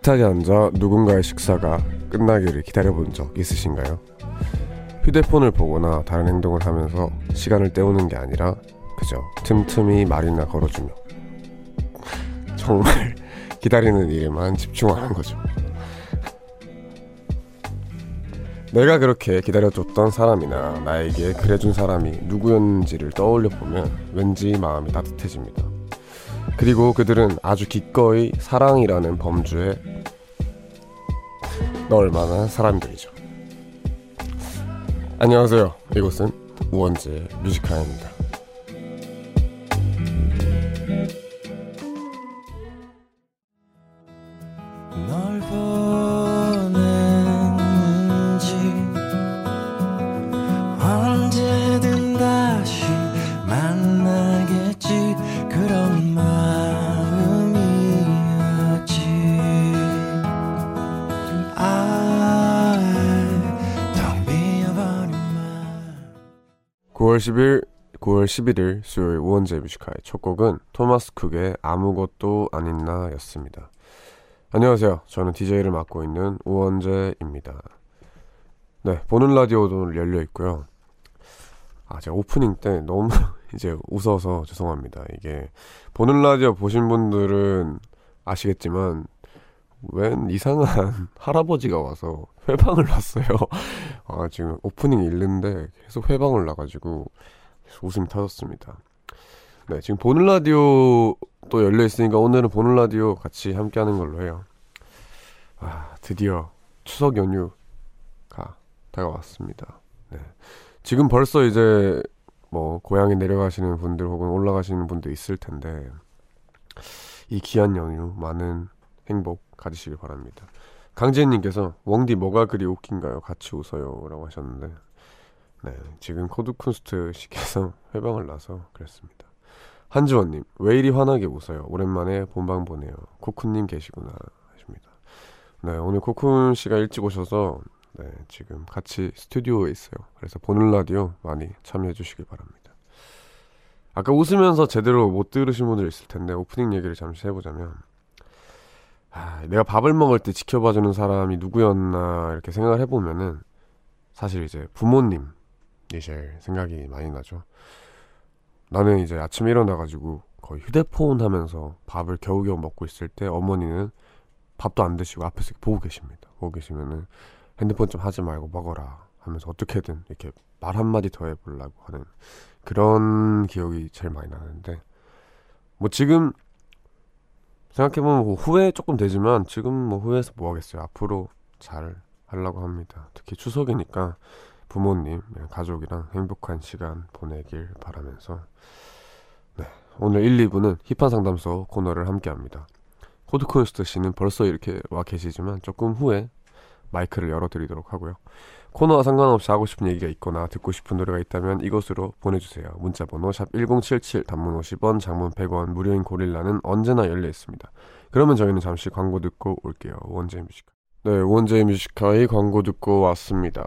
식탁에 앉아 누군가의 식사가 끝나기를 기다려본 적 있으신가요? 휴대폰을 보거나 다른 행동을 하면서 시간을 때우는 게 아니라 그저 틈틈이 말이나 걸어주며 정말 기다리는 일에만 집중하는 거죠. 내가 그렇게 기다려줬던 사람이나 나에게 그래준 사람이 누구였는지를 떠올려 보면 왠지 마음이 따뜻해집니다. 그리고 그들은 아주 기꺼이 사랑이라는 범주에 넣을 만한 사람들이죠. 안녕하세요. 이곳은 우원재 뮤지카입니다. 10일) 9월 11일 수요일 우원재의 Music High 의 첫 곡은 토마스 쿡의 아무것도 아닌 나였습니다. 안녕하세요. 저는 DJ를 맡고 있는 우원재입니다. 네, 보는 라디오도 열려 있고요. 아, 제가 오프닝 때 너무 이제 웃어서 죄송합니다. 이게 보는 라디오 보신 분들은 아시겠지만 웬 이상한 할아버지가 와서 훼방을 놨어요. 아, 지금 오프닝 읽는데 계속 회방을 나가지고 웃음이 터졌습니다. 네, 지금 보는 라디오 또 열려 있으니까 오늘은 보는 라디오 같이 함께 하는 걸로 해요. 아, 드디어 추석 연휴가 다가왔습니다. 네. 지금 벌써 이제 뭐 고향에 내려가시는 분들 혹은 올라가시는 분도 있을 텐데 이 귀한 연휴 많은 행복 가지시길 바랍니다. 강재님께서 웡디 뭐가 그리 웃긴가요? 같이 웃어요라고 하셨는데 네 지금 코드쿤스트 씨께서 훼방을 놔서 그랬습니다. 한지원님 왜 이리 환하게 웃어요? 오랜만에 본방 보네요. 코쿤님 계시구나 하십니다. 네 오늘 코쿤 씨가 일찍 오셔서 네 지금 같이 스튜디오에 있어요. 그래서 보는 라디오 많이 참여해 주시길 바랍니다. 아까 웃으면서 제대로 못 들으신 분들 있을 텐데 오프닝 얘기를 잠시 해보자면 아, 내가 밥을 먹을 때 지켜봐주는 사람이 누구였나 이렇게 생각을 해보면은 사실 이제 부모님이 제일 생각이 많이 나죠. 나는 이제 아침에 일어나가지고 거의 휴대폰 하면서 밥을 겨우겨우 먹고 있을 때 어머니는 밥도 안 드시고 앞에서 보고 계십니다. 보고 계시면은 핸드폰 좀 하지 말고 먹어라 하면서 어떻게든 이렇게 말 한마디 더 해보려고 하는 그런 기억이 제일 많이 나는데 뭐 지금 생각해보면 뭐 후회 조금 되지만 지금 뭐 후회해서 뭐 하겠어요. 앞으로 잘 하려고 합니다. 특히 추석이니까 부모님, 네, 가족이랑 행복한 시간 보내길 바라면서 네, 오늘 1, 2부는 힙한 상담소 코너를 함께 합니다. 코드쿤스트 씨는 벌써 이렇게 와 계시지만 조금 후에 마이크를 열어드리도록 하고요. 코너와 상관없이 하고 싶은 얘기가 있거나 듣고 싶은 노래가 있다면 이것으로 보내주세요. 문자번호 샵 1077 단문 50원 장문 100원 무료인 고릴라는 언제나 열려 있습니다. 그러면 저희는 잠시 광고 듣고 올게요. 우원재의 Music High. 네, 우원재의 Music High의 광고 듣고 왔습니다.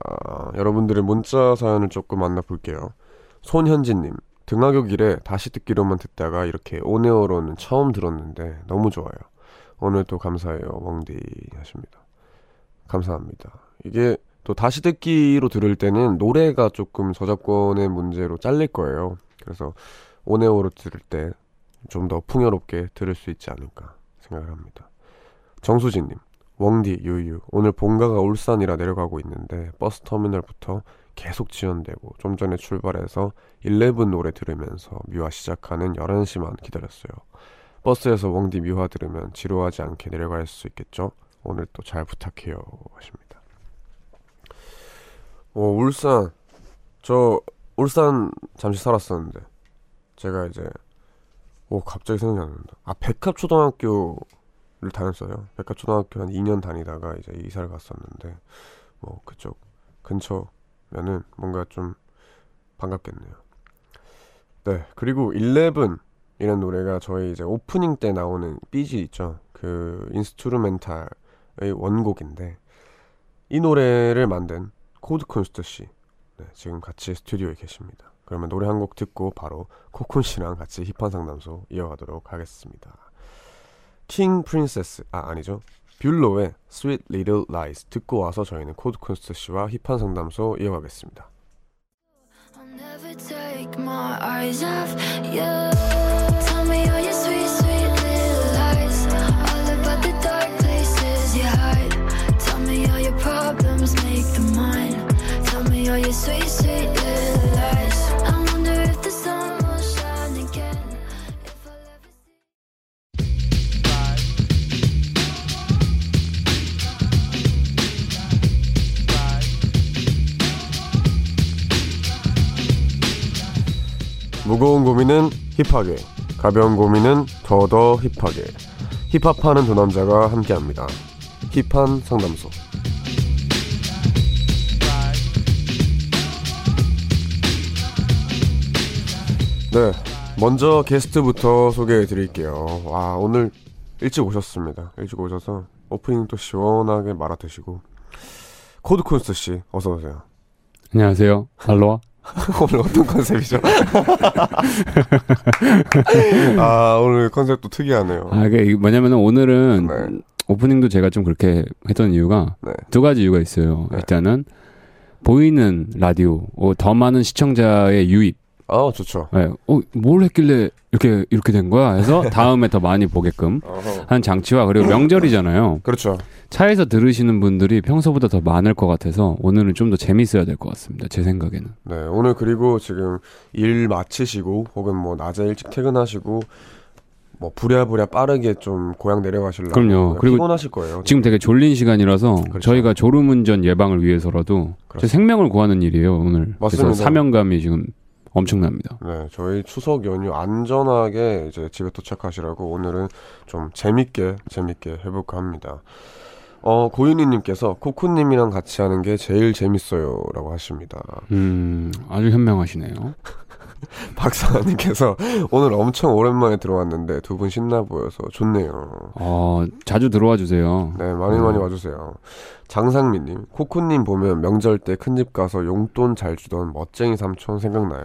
여러분들의 문자 사연을 조금 만나볼게요. 손현진님, 등하교 길에 다시 듣기로만 듣다가 이렇게 on air로는 처음 들었는데 너무 좋아요. 오늘도 감사해요, 웡디 하십니다. 감사합니다. 이게 또 다시 듣기로 들을 때는 노래가 조금 저작권의 문제로 잘릴 거예요. 그래서 오네오로 들을 때 좀 더 풍요롭게 들을 수 있지 않을까 생각을 합니다. 정수진님, 웡디, 유유. 오늘 본가가 울산이라 내려가고 있는데 버스 터미널부터 계속 지연되고 좀 전에 출발해서 11 노래 들으면서 미화 시작하는 11시만 기다렸어요. 버스에서 웡디 미화 들으면 지루하지 않게 내려갈 수 있겠죠? 오늘 또 잘 부탁해요 하십니다. 어, 울산. 저, 울산 잠시 살았었는데. 제가 이제, 오, 갑자기 생각이 안 난다. 아, 백합초등학교를 다녔어요. 백합초등학교 한 2년 다니다가 이제 이사를 갔었는데, 뭐, 그쪽 근처면은 뭔가 좀 반갑겠네요. 네, 그리고 11 이런 노래가 저희 이제 오프닝 때 나오는 BG 있죠. 그 instrumental의 원곡인데, 이 노래를 만든 코드 쿤스트 씨. 네, 지금 같이 스튜디오에 계십니다. 그러면 노래 한 곡 듣고 바로 코쿤 씨랑 같이 힙한 상담소 이어가도록 하겠습니다. 킹 프린세스 아 아니죠 뷰로의 Sweet Little Lies 듣고 와서 저희는 코드 쿤스트 씨와 힙한 상담소 이어가겠습니다. 무거운 고민은 힙하게, 가벼운 고민은 더더 힙하게. 힙합하는 두 남자가 함께합니다. 힙한 상담소. 네, 먼저 게스트부터 소개해 드릴게요. 와, 오늘 일찍 오셨습니다. 일찍 오셔서 오프닝 또 시원하게 말아 드시고 코드 쿤스트 씨 어서 오세요. 안녕하세요. 알로아. 오늘 어떤 컨셉이죠? 아, 오늘 컨셉도 특이하네요. 아, 이게 뭐냐면은 오늘은 네. 오프닝도 제가 좀 그렇게 했던 이유가 네. 두 가지 이유가 있어요. 네. 일단은 보이는 라디오, 어, 더 많은 시청자의 유입. 아, 좋죠. 네. 어, 뭘 했길래 이렇게 이렇게 된 거야? 해서 다음에 더 많이 보게끔. 한 장치와 그리고 명절이잖아요. 그렇죠. 차에서 들으시는 분들이 평소보다 더 많을 것 같아서 오늘은 좀 더 재밌어야 될 것 같습니다. 제 생각에는. 네, 오늘 그리고 지금 일 마치시고 혹은 뭐 낮에 일찍 퇴근하시고 뭐 부랴부랴 빠르게 좀 고향 내려가시려고 그럼요. 그리고 피곤하실 거예요. 지금 되게 졸린 시간이라서 그렇죠. 저희가 졸음 운전 예방을 위해서라도 제. 생명을 구하는 일이에요 오늘. 맞습니다. 그래서 사명감이 지금 엄청납니다. 네, 저희 추석 연휴 안전하게 이제 집에 도착하시라고 오늘은 좀 재밌게 재밌게 해볼까 합니다. 어, 고윤희님께서 코코님이랑 같이 하는 게 제일 재밌어요라고 하십니다. 음, 아주 현명하시네요. 박사님께서 오늘 엄청 오랜만에 들어왔는데 두 분 신나 보여서 좋네요. 어, 자주 들어와 주세요. 네, 많이 많이 음. 와주세요. 장상민님, 코코님 보면 명절 때 큰집 가서 용돈 잘 주던 멋쟁이 삼촌 생각나요.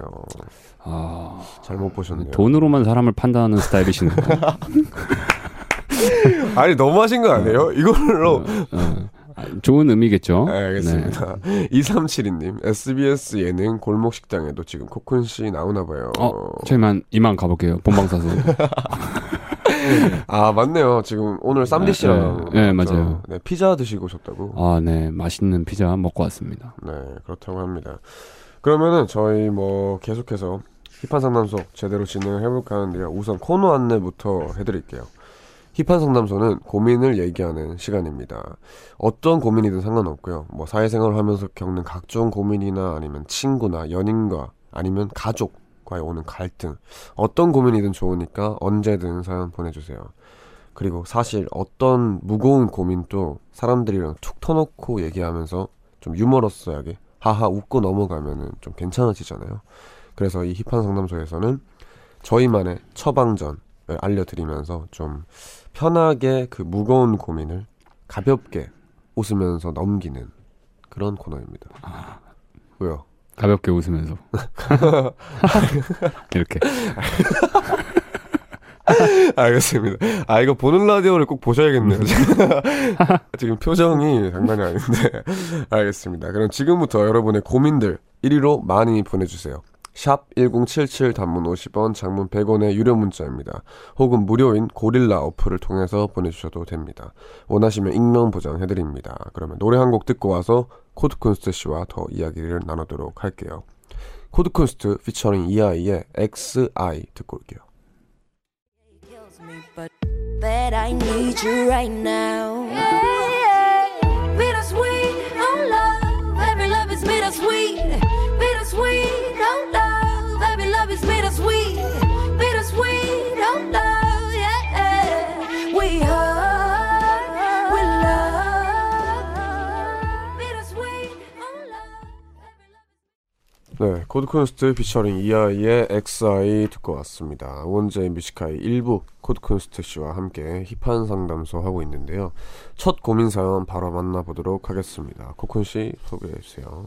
아, 잘못 보셨네요. 돈으로만 사람을 판단하는 스타일이시네요. 아니 너무하신 거 아니에요? 이걸로 어, 어. 아, 좋은 의미겠죠. 네, 알겠습니다. 2372님, SBS 예능 골목 식당에도 지금 코쿤 씨 나오나 봐요. 어, 저희만 이만 가볼게요. 본방사수. 아 맞네요. 지금 오늘 쌈디 씨랑 네, 네, 맞죠? 맞아요. 네, 피자 드시고 오셨다고. 아, 네, 맛있는 피자 먹고 왔습니다. 네, 그렇다고 합니다. 그러면은 저희 뭐 계속해서 힙한 상담소 제대로 진행을 해볼까 하는데요. 우선 코너 안내부터 해드릴게요. 힙한 상담소는 고민을 얘기하는 시간입니다. 어떤 고민이든 상관없고요. 뭐 사회생활을 하면서 겪는 각종 고민이나 아니면 친구나 연인과 아니면 가족과의 오는 갈등 어떤 고민이든 좋으니까 언제든 사연 보내주세요. 그리고 사실 어떤 무거운 고민도 사람들이랑 툭 터놓고 얘기하면서 좀 유머러스하게 하하 웃고 넘어가면은 좀 괜찮아지잖아요. 그래서 이 힙한 상담소에서는 저희만의 처방전을 알려드리면서 좀 편하게 그 무거운 고민을 가볍게 웃으면서 넘기는 그런 코너입니다. 왜요? 가볍게 웃으면서. 이렇게. 알겠습니다. 아 이거 보는 라디오를 꼭 보셔야겠네요. 지금 표정이 장난이 아닌데 알겠습니다. 그럼 지금부터 여러분의 고민들 이리로 많이 보내주세요. 샵 1077 단문 50원 장문 100원의 유료 문자입니다. 혹은 무료인 고릴라 어플을 통해서 보내주셔도 됩니다. 원하시면 익명 보장해드립니다. 그러면 노래 한 곡 듣고 와서 코드쿤스트 씨와 더 이야기를 나누도록 할게요. 코드쿤스트 피처링 이하이의 XI 듣고 올게요. 네, 코드 쿤스트 피처링 이하이의 XI 듣고 왔습니다. 우원재의 Music High 일부 코드 쿤스트 씨와 함께 힙한 상담소 하고 있는데요. 첫 고민 사연 바로 만나보도록 하겠습니다. 코쿤 씨 소개해 주세요.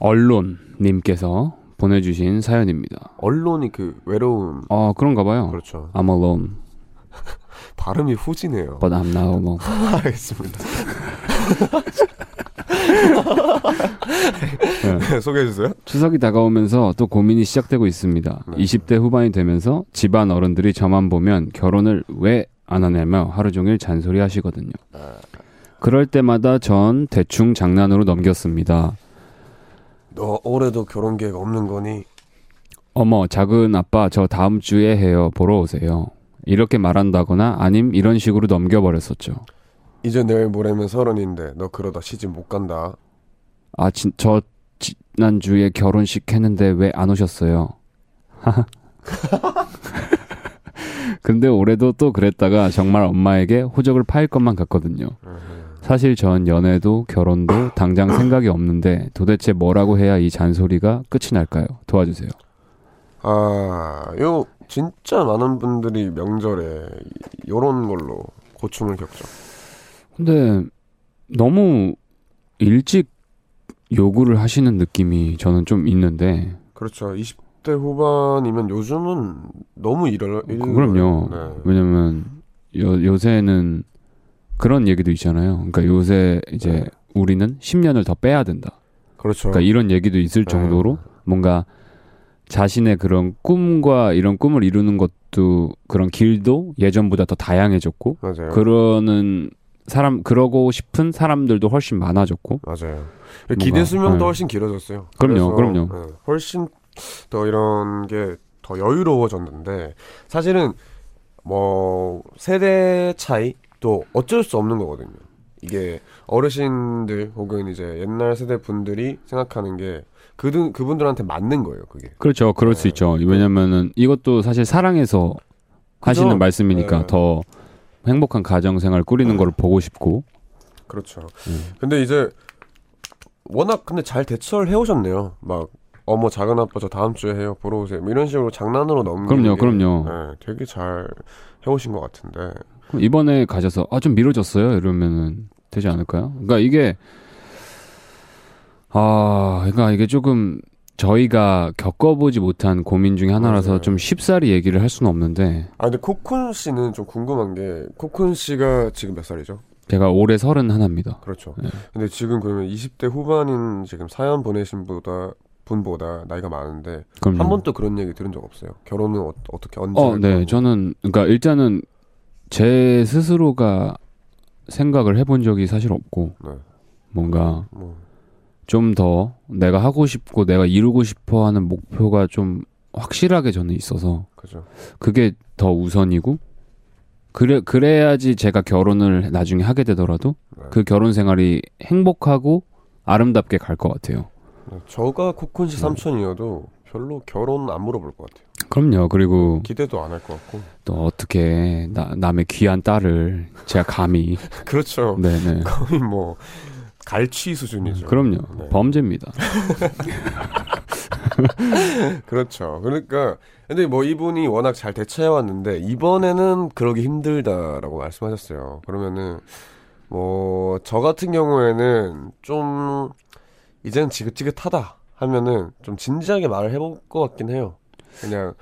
alone님께서 보내주신 사연입니다. alone이 그 외로움 어, 그런가 봐요. 그렇죠. I'm alone. 발음이 후지네요. But I'm now 뭐 알겠습니다. 네. 네, 소개해 주세요. 추석이 다가오면서 또 고민이 시작되고 있습니다. 네. 20대 후반이 되면서 집안 어른들이 저만 보면 결혼을 왜 안 하냐며 하루 종일 잔소리 하시거든요. 그럴 때마다 전 대충 장난으로 넘겼습니다. 너 올해도 결혼 계획 없는 거니? 어머, 작은 아빠 저 다음 주에 해요. 보러 오세요. 이렇게 말한다거나 아님 이런 식으로 넘겨버렸었죠. 이제 내일 모레면 서른인데 너 그러다 시집 못 간다. 아, 진, 저 지난주에 결혼식 했는데 왜 안 오셨어요? 근데 올해도 또 그랬다가 정말 엄마에게 호적을 파일 것만 같거든요. 사실 전 연애도 결혼도 당장 생각이 없는데 도대체 뭐라고 해야 이 잔소리가 끝이 날까요? 도와주세요. 아, 요 진짜 많은 분들이 명절에 요런 걸로 고충을 겪죠. 근데 너무 일찍 요구를 하시는 느낌이 저는 좀 있는데 그렇죠. 20대 후반이면 요즘은 너무 이럴 일- 그럼요. 네. 왜냐면 요, 요새는 그런 얘기도 있잖아요. 그러니까 요새 이제 네. 우리는 10년을 더 빼야 된다. 그렇죠. 그러니까 이런 얘기도 있을 네. 정도로 뭔가 자신의 그런 꿈과 이런 꿈을 이루는 것도 그런 길도 예전보다 더 다양해졌고 맞아요. 그러는 사람 그러고 싶은 사람들도 훨씬 많아졌고 맞아요. 기대 수명도 네. 훨씬 길어졌어요. 그럼요, 그럼요. 네, 훨씬 더 이런 게 더 여유로워졌는데 사실은 뭐 세대 차이도 어쩔 수 없는 거거든요. 이게 어르신들 혹은 이제 옛날 세대 분들이 생각하는 게 그들 그분들한테 맞는 거예요. 그게. 그렇죠 그럴 수 네. 있죠 왜냐면은 이것도 사실 사랑해서 하시는 그죠? 말씀이니까 네. 더 행복한 가정 생활 꾸리는 걸 보고 싶고 그렇죠. 음. 근데 이제 워낙 근데 잘 대처를 해오셨네요. 막 어머 작은 아빠 저 다음 주에 해요 보러 오세요. 뭐 이런 식으로 장난으로 넘기는 그럼요 게, 그럼요 네, 되게 잘 해오신 것 같은데. 그럼 이번에 가셔서 아 좀 미뤄졌어요 이러면은 되지 않을까요? 그러니까 이게 아 그러니까 이게 조금 저희가 겪어보지 못한 고민 중에 하나라서 맞아요. 좀 쉽사리 얘기를 할 수는 없는데 아 근데 코쿤 씨는 좀 궁금한 게 코쿤 씨가 지금 몇 살이죠? 제가 올해 서른 하나입니다. 그렇죠. 네. 근데 지금 그러면 20대 후반인 지금 사연 보내신 보다 분보다 나이가 많은데 그럼요. 한 번도 그런 얘기 들은 적 없어요. 결혼은 어, 떻게 언제? 어, 할 네. 거고. 저는 그러니까 일단은 제 스스로가 생각을 해본 적이 사실 없고 네. 뭔가 뭐 좀더 내가 하고 싶고 내가 이루고 싶어하는 목표가 좀 확실하게 저는 있어서 그죠. 그게 더 우선이고 그래 그래야지 제가 결혼을 나중에 하게 되더라도 네. 그 결혼 생활이 행복하고 아름답게 갈 것 같아요. 네. 저가 코쿤 음. 씨 삼촌이어도 별로 결혼 안 물어볼 것 같아요. 그럼요. 그리고 기대도 안 할 것 같고. 또 어떻게 나, 남의 귀한 딸을 제가 감히 그렇죠. 네네 거의 뭐 갈취 수준이죠. 그럼요 네. 범죄입니다. 그렇죠. 그러니까 근데 뭐 이분이 워낙 잘 대처해 왔는데 이번에는 그러기 힘들다라고 말씀하셨어요. 그러면은 뭐 저 같은 경우에는 좀 이제는 지긋지긋하다 하면은 좀 진지하게 말을 해볼 것 같긴 해요. 그냥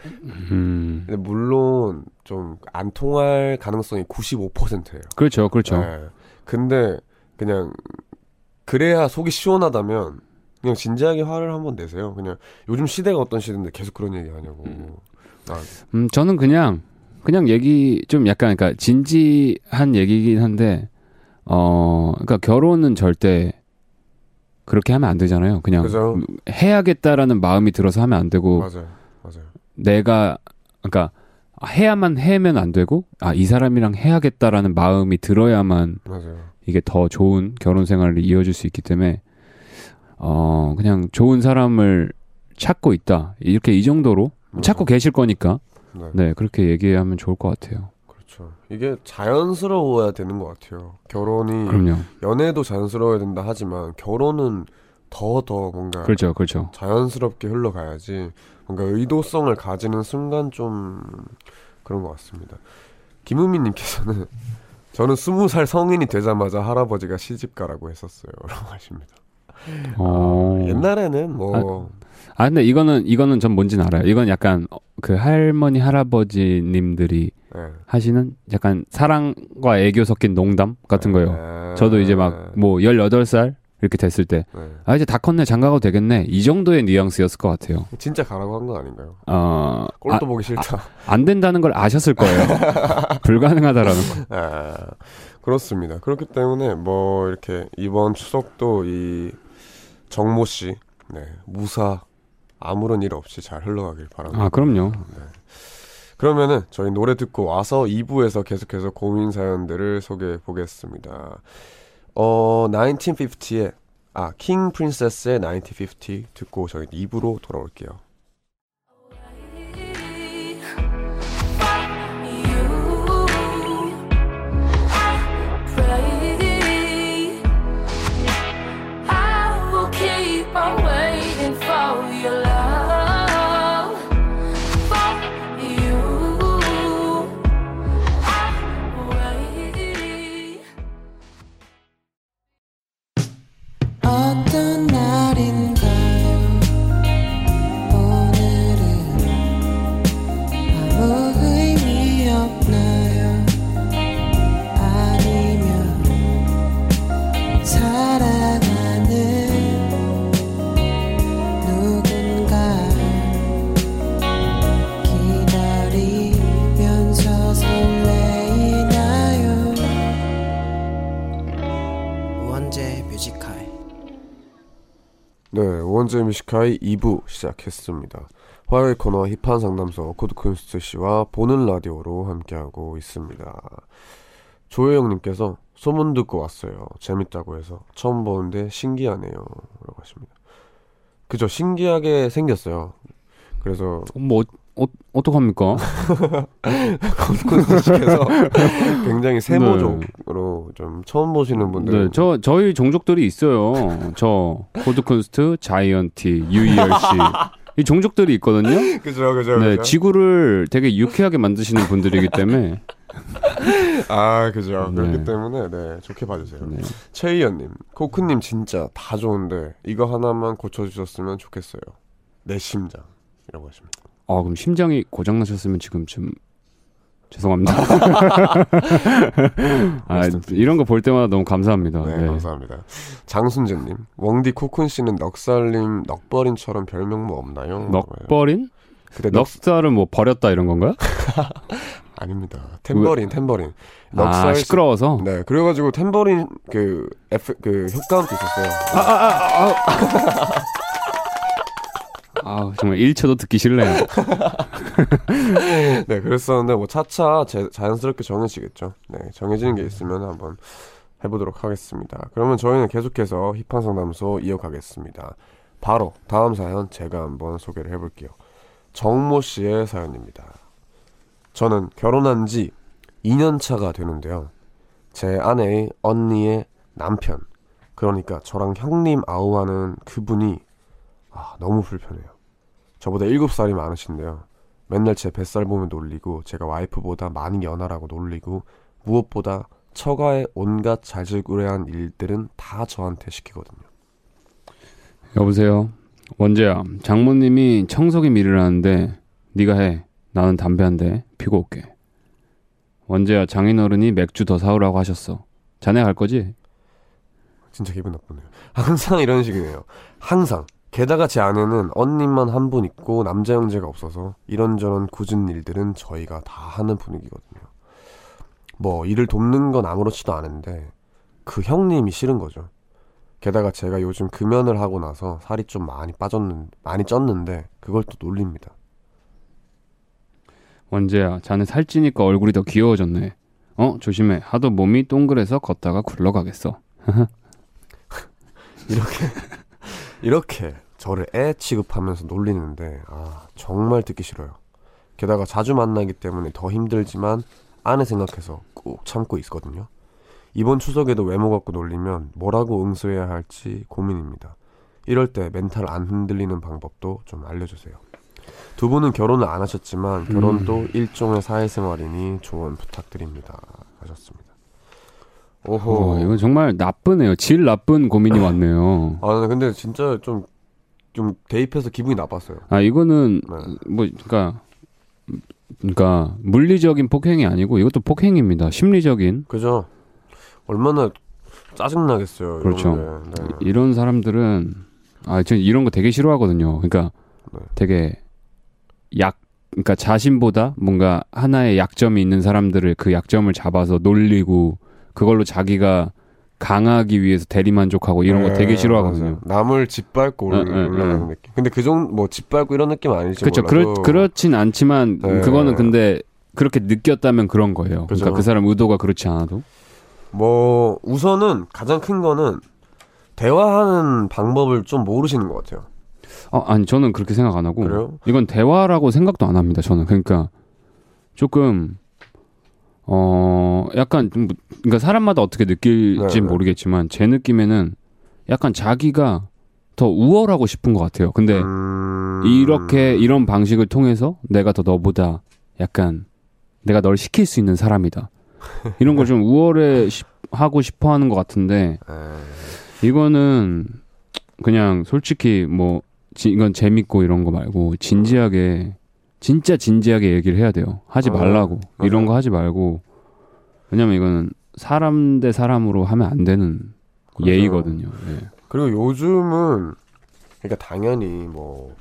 음 근데 물론 좀 안 통할 가능성이 95%예요. 그렇죠 그렇죠. 네. 근데 그냥 그래야 속이 시원하다면 그냥 진지하게 화를 한번 내세요. 그냥 요즘 시대가 어떤 시대인데 계속 그런 얘기 하냐고. 아, 음 저는 그냥 그냥 얘기 좀 약간 그러니까 진지한 얘기긴 한데 어 그러니까 결혼은 절대 그렇게 하면 안 되잖아요. 그냥 그죠? 해야겠다라는 마음이 들어서 하면 안 되고 맞아요. 맞아요. 내가 그러니까 해야만 해면 안 되고 아 이 사람이랑 해야겠다라는 마음이 들어야만 맞아요. 이게 더 좋은 결혼 생활을 이어질 수 있기 때문에 어 그냥 좋은 사람을 찾고 있다 이렇게 이 정도로 찾고 계실 거니까 네. 네 그렇게 얘기하면 좋을 것 같아요. 그렇죠. 이게 자연스러워야 되는 것 같아요. 결혼이 그럼요. 연애도 자연스러워야 된다 하지만 결혼은 더더 뭔가 그렇죠, 그렇죠. 자연스럽게 흘러가야지 뭔가 의도성을 가지는 순간 좀 그런 것 같습니다. 김은미님께서는 저는 스무 살 성인이 되자마자 할아버지가 시집가라고 했었어요. 라고 하십니다. 어, 옛날에는 뭐아 근데 이거는 이거는 전 뭔지는 알아요. 이건 약간 어, 그 할머니 할아버지님들이 네. 하시는 약간 사랑과 애교 섞인 농담 같은 거예요. 네. 저도 이제 막 뭐 18살 이렇게 됐을 때 네. 아 이제 다 컸네 장가가도 되겠네 이 정도의 뉘앙스였을 것 같아요. 진짜 가라고 한건 아닌가요? 어, 꼴도 아, 보기 싫다. 안 된다는 걸 아셨을 거예요. 불가능하다라는 거. 아, 그렇습니다. 그렇기 때문에 뭐 이렇게 이번 추석도 이 정모 씨 네, 무사 아무런 일 없이 잘 흘러가길 바랍니다. 아 그럼요. 그러면은 저희 노래 듣고 와서 2부에서 계속해서 고민 사연들을 소개해 보겠습니다. 어, 1950의 아, 킹 프린세스의 1950 듣고 저희 2부로 돌아올게요. 네, 우원재 Music High 2부 시작했습니다. 화요일 코너 힙한 상담소 코드 쿤스트 씨와 보는 라디오로 함께하고 있습니다. 조혜영님께서 소문 듣고 왔어요. 재밌다고 해서 처음 보는데 신기하네요. 라고 하십니다. 그죠, 신기하게 생겼어요. 그래서 뭐 어, 어떡합니까? 씨께서 굉장히 세모적으로 좀 처음 보시는 분들 네, 저 저희 종족들이 있어요. 저 코드 쿤스트, 자이언티, 유희열 씨. 이 종족들이 있거든요. 그죠, 그죠, 네, 그죠. 지구를 되게 유쾌하게 만드시는 분들이기 때문에 아, 그죠. 네. 그렇기 때문에 네 좋게 봐주세요. 네. 최희연님, 코쿤님 진짜 다 좋은데 이거 하나만 고쳐주셨으면 좋겠어요. 내 심장이라고 하십니다. 아, 그럼 심장이 고장 나셨으면 지금 좀 죄송합니다. 아. 이런 거 볼 때마다 너무 감사합니다. 네, 네. 감사합니다. 장순재님, 웡디 코쿤 씨는 넉살님 넉버린처럼 별명 뭐 없나요? 넉버린? 그때 넉 넉살을 뭐 버렸다 이런 건가요? 아닙니다. 템버린, 템버린. 아, 넉살 시끄러워서. 네, 그래가지고 템버린 그 F 그 효과음도 있었어요. 아, 정말 1초도 듣기 싫네요. 네, 그랬었는데 뭐 차차 제, 자연스럽게 정해지겠죠. 네, 정해지는 게 있으면 한번 해보도록 하겠습니다. 그러면 저희는 계속해서 힙한 상담소 이어가겠습니다. 바로 다음 사연 제가 한번 소개를 해볼게요. 정모 씨의 사연입니다. 저는 결혼한 지 2년 차가 되는데요. 제 아내의 언니의 남편, 그러니까 저랑 형님 아우하는 그분이 아, 너무 불편해요. 저보다 7살이 많으신데요. 맨날 제 뱃살 보면 놀리고 제가 와이프보다 많이 연하라고 놀리고 무엇보다 처가의 온갖 자질구레한 일들은 다 저한테 시키거든요. 여보세요. 원재야. 장모님이 청소기 밀으라는데 네가 해. 나는 담배 한 대 피고 올게. 원재야. 장인어른이 맥주 더 사오라고 하셨어. 자네 갈 거지? 진짜 기분 나쁘네요. 항상 이런 식이네요. 항상. 게다가 제 아내는 언니만 한 분 있고 남자 형제가 없어서 이런저런 굳은 일들은 저희가 다 하는 분위기거든요. 뭐 일을 돕는 건 아무렇지도 않은데 그 형님이 싫은 거죠. 게다가 제가 요즘 금연을 하고 나서 살이 좀 많이 빠졌는 많이 쪘는데 그걸 또 놀립니다. 원재야. 자네 살찌니까 얼굴이 더 귀여워졌네. 어? 조심해. 하도 몸이 동그래서 걷다가 굴러가겠어. 이렇게 이렇게 저를 애 취급하면서 놀리는데 아 정말 듣기 싫어요. 게다가 자주 만나기 때문에 더 힘들지만 아내 생각해서 꾹 참고 있거든요. 이번 추석에도 외모 갖고 놀리면 뭐라고 응수해야 할지 고민입니다. 이럴 때 멘탈 안 흔들리는 방법도 좀 알려주세요. 두 분은 결혼을 안 하셨지만 결혼도 일종의 사회생활이니 조언 부탁드립니다. 하셨습니다. 오호. 어, 이거 정말 나쁘네요. 질 나쁜 고민이 왔네요. 아, 네, 근데 진짜 좀 좀 대입해서 기분이 나빴어요. 아 이거는 네. 뭐 그러니까 그러니까 물리적인 폭행이 아니고 이것도 폭행입니다. 심리적인 그죠? 얼마나 짜증 나겠어요. 그렇죠. 이런 게. 네. 이런 사람들은 아, 저 이런 거 되게 싫어하거든요. 그러니까 네. 되게 약 그러니까 자신보다 뭔가 하나의 약점이 있는 사람들을 그 약점을 잡아서 놀리고 그걸로 자기가 강하기 위해서 대리만족하고 이런 거 네, 되게 싫어하거든요. 맞아요. 남을 짓밟고 네, 올- 네, 올라가는 네. 느낌. 근데 그 정도 뭐 짓밟고 이런 느낌 아닐지 그렇죠. 그렇 그렇진 않지만 네. 그거는 근데 그렇게 느꼈다면 그런 거예요. 그죠. 그러니까 그 사람 의도가 그렇지 않아도. 뭐 우선은 가장 큰 거는 대화하는 방법을 좀 모르시는 것 같아요. 어, 아니 저는 그렇게 생각 안 하고 그래요? 이건 대화라고 생각도 안 합니다. 저는 그러니까 조금 어 약간 좀 그러니까 사람마다 어떻게 느낄지 네, 네. 모르겠지만 제 느낌에는 약간 자기가 더 우월하고 싶은 것 같아요. 근데 음... 이렇게 이런 방식을 통해서 내가 더 너보다 약간 내가 널 시킬 수 있는 사람이다. 이런 걸 좀 우월해 시- 하고 싶어 하는 것 같은데 에, 이거는 그냥 솔직히 뭐 지- 이건 재밌고 이런 거 말고 진지하게 진짜 진지하게 얘기를 해야 돼요. 하지 어, 말라고 맞아요. 이런 거 하지 말고 왜냐면 이거는 사람 대 사람으로 하면 안 되는 그래서- 예의거든요. 예. 그리고 요즘은 그러니까 당연히 뭐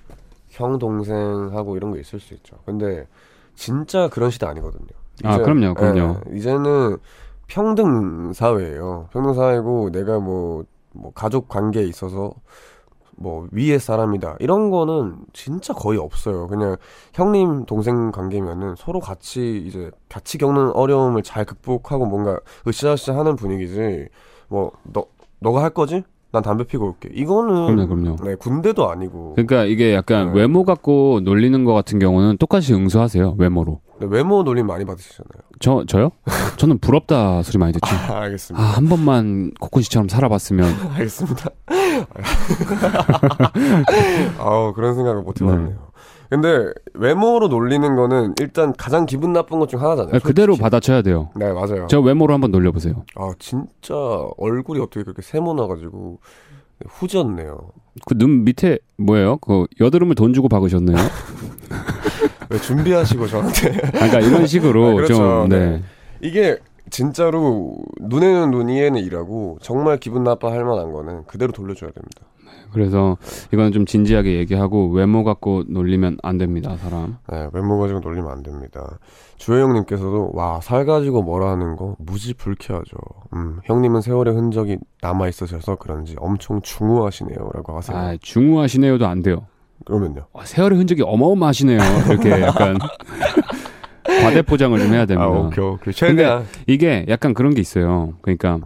형 동생하고 이런 거 있을 수 있죠. 근데 진짜 그런 시대 아니거든요. 아, 그럼요, 그럼요. 예, 이제는 평등 사회예요. 평등 사회고 내가 뭐, 뭐 가족 관계에 있어서 뭐 위의 사람이다 이런 거는 진짜 거의 없어요. 그냥 형님 동생 관계면은 서로 같이 이제 같이 겪는 어려움을 잘 극복하고 뭔가 으쌰으쌰 하는 분위기지. 뭐 너 너가 할 거지? 난 담배 피고 올게. 이거는 그럼요, 그럼요. 네 군대도 아니고 그러니까 이게 약간 네. 외모 갖고 놀리는 것 같은 경우는 똑같이 응수하세요. 외모로. 네, 외모 놀림 많이 받으시잖아요. 저 저요? 저는 부럽다 소리 많이 듣지. 아, 아, 알겠습니다. 한 번만 코쿤 씨처럼 살아봤으면. 알겠습니다. 아우 그런 생각을 못 해봤네요. 근데 외모로 놀리는 거는 일단 가장 기분 나쁜 것 중 하나잖아요. 그대로 솔직히. 받아쳐야 돼요. 네 맞아요. 저 외모로 한번 놀려보세요. 아 진짜 얼굴이 어떻게 그렇게 세모나가지고 후졌네요. 그 눈 밑에 뭐예요? 그 여드름을 돈 주고 박으셨네요. 왜 준비하시고 저한테 그러니까 이런 식으로 아, 그렇죠. 좀 네. 네. 이게 진짜로 눈에는 눈 이에는 이라고 정말 기분 나빠할 만한 거는 그대로 돌려줘야 됩니다. 그래서 이거는 좀 진지하게 얘기하고 외모 갖고 놀리면 안 됩니다, 사람. 네, 외모 가지고 놀리면 안 됩니다. 주혜영님께서도 와 살 가지고 뭐라 하는 거 무지 불쾌하죠. 음, 형님은 세월의 흔적이 남아 있으셔서 그런지 엄청 중후하시네요라고 하세요. 아, 중후하시네요도 안 돼요. 그러면요. 와, 세월의 흔적이 어마어마하시네요. 이렇게 약간 과대 포장을 좀 해야 됩니다. 아 오케이 오케이 최대한 이게 약간 그런 게 있어요. 그러니까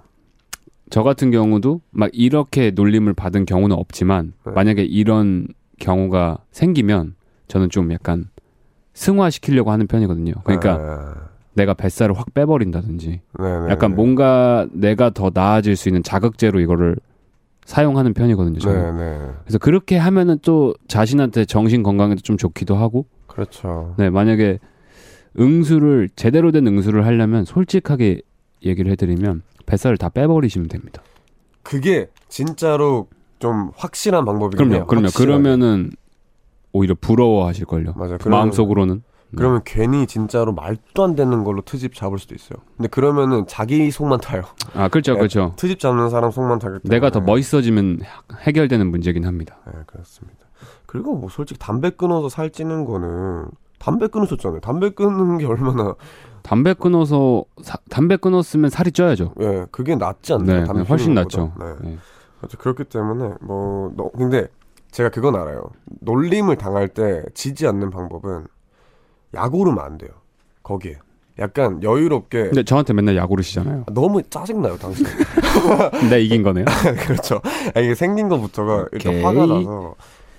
저 같은 경우도 막 이렇게 놀림을 받은 경우는 없지만 네. 만약에 이런 경우가 생기면 저는 좀 약간 승화시키려고 하는 편이거든요. 그러니까 아, 내가 뱃살을 확 빼버린다든지 네네. 약간 뭔가 내가 더 나아질 수 있는 자극제로 이거를 사용하는 편이거든요. 저는. 네네 그래서 그렇게 하면은 또 자신한테 정신 건강에도 좀 좋기도 하고 그렇죠. 네, 만약에 응수를 제대로 된 응수를 하려면 솔직하게 얘기를 해드리면 뱃살을 다 빼버리시면 됩니다. 그게 진짜로 좀 확실한 방법이긴 그럼요. 그럼요. 확실하게. 그러면은 오히려 부러워하실 걸요. 맞아요. 그러면- 마음속으로는 그러면 괜히 진짜로 말도 안 되는 걸로 트집 잡을 수도 있어요. 근데 그러면은 자기 속만 타요. 아 그렇죠, 네. 그렇죠. 트집 잡는 사람 속만 타기 때문에. 내가 더 멋있어지면 해결되는 문제긴 합니다. 네, 그렇습니다. 그리고 뭐 솔직히 담배 끊어서 살찌는 거는 담배 끊으셨잖아요. 담배 끊는 게 얼마나 담배 끊어서 사- 담배 끊었으면 살이 쪄야죠. 예, 그게 낫지 않나요? 네, 네, 훨씬 낫죠. 네. 네. 그렇기 때문에 뭐 너, 근데 제가 그건 알아요. 놀림을 당할 때 지지 않는 방법은 약오르면 안 돼요. 거기에 약간 여유롭게 근데 저한테 맨날 야구르시잖아요. 너무 짜증나요, 당신. 내가 이긴 거네요. 그렇죠. 아, 이게 생긴 것부터가 일단 오케이. 화가 나서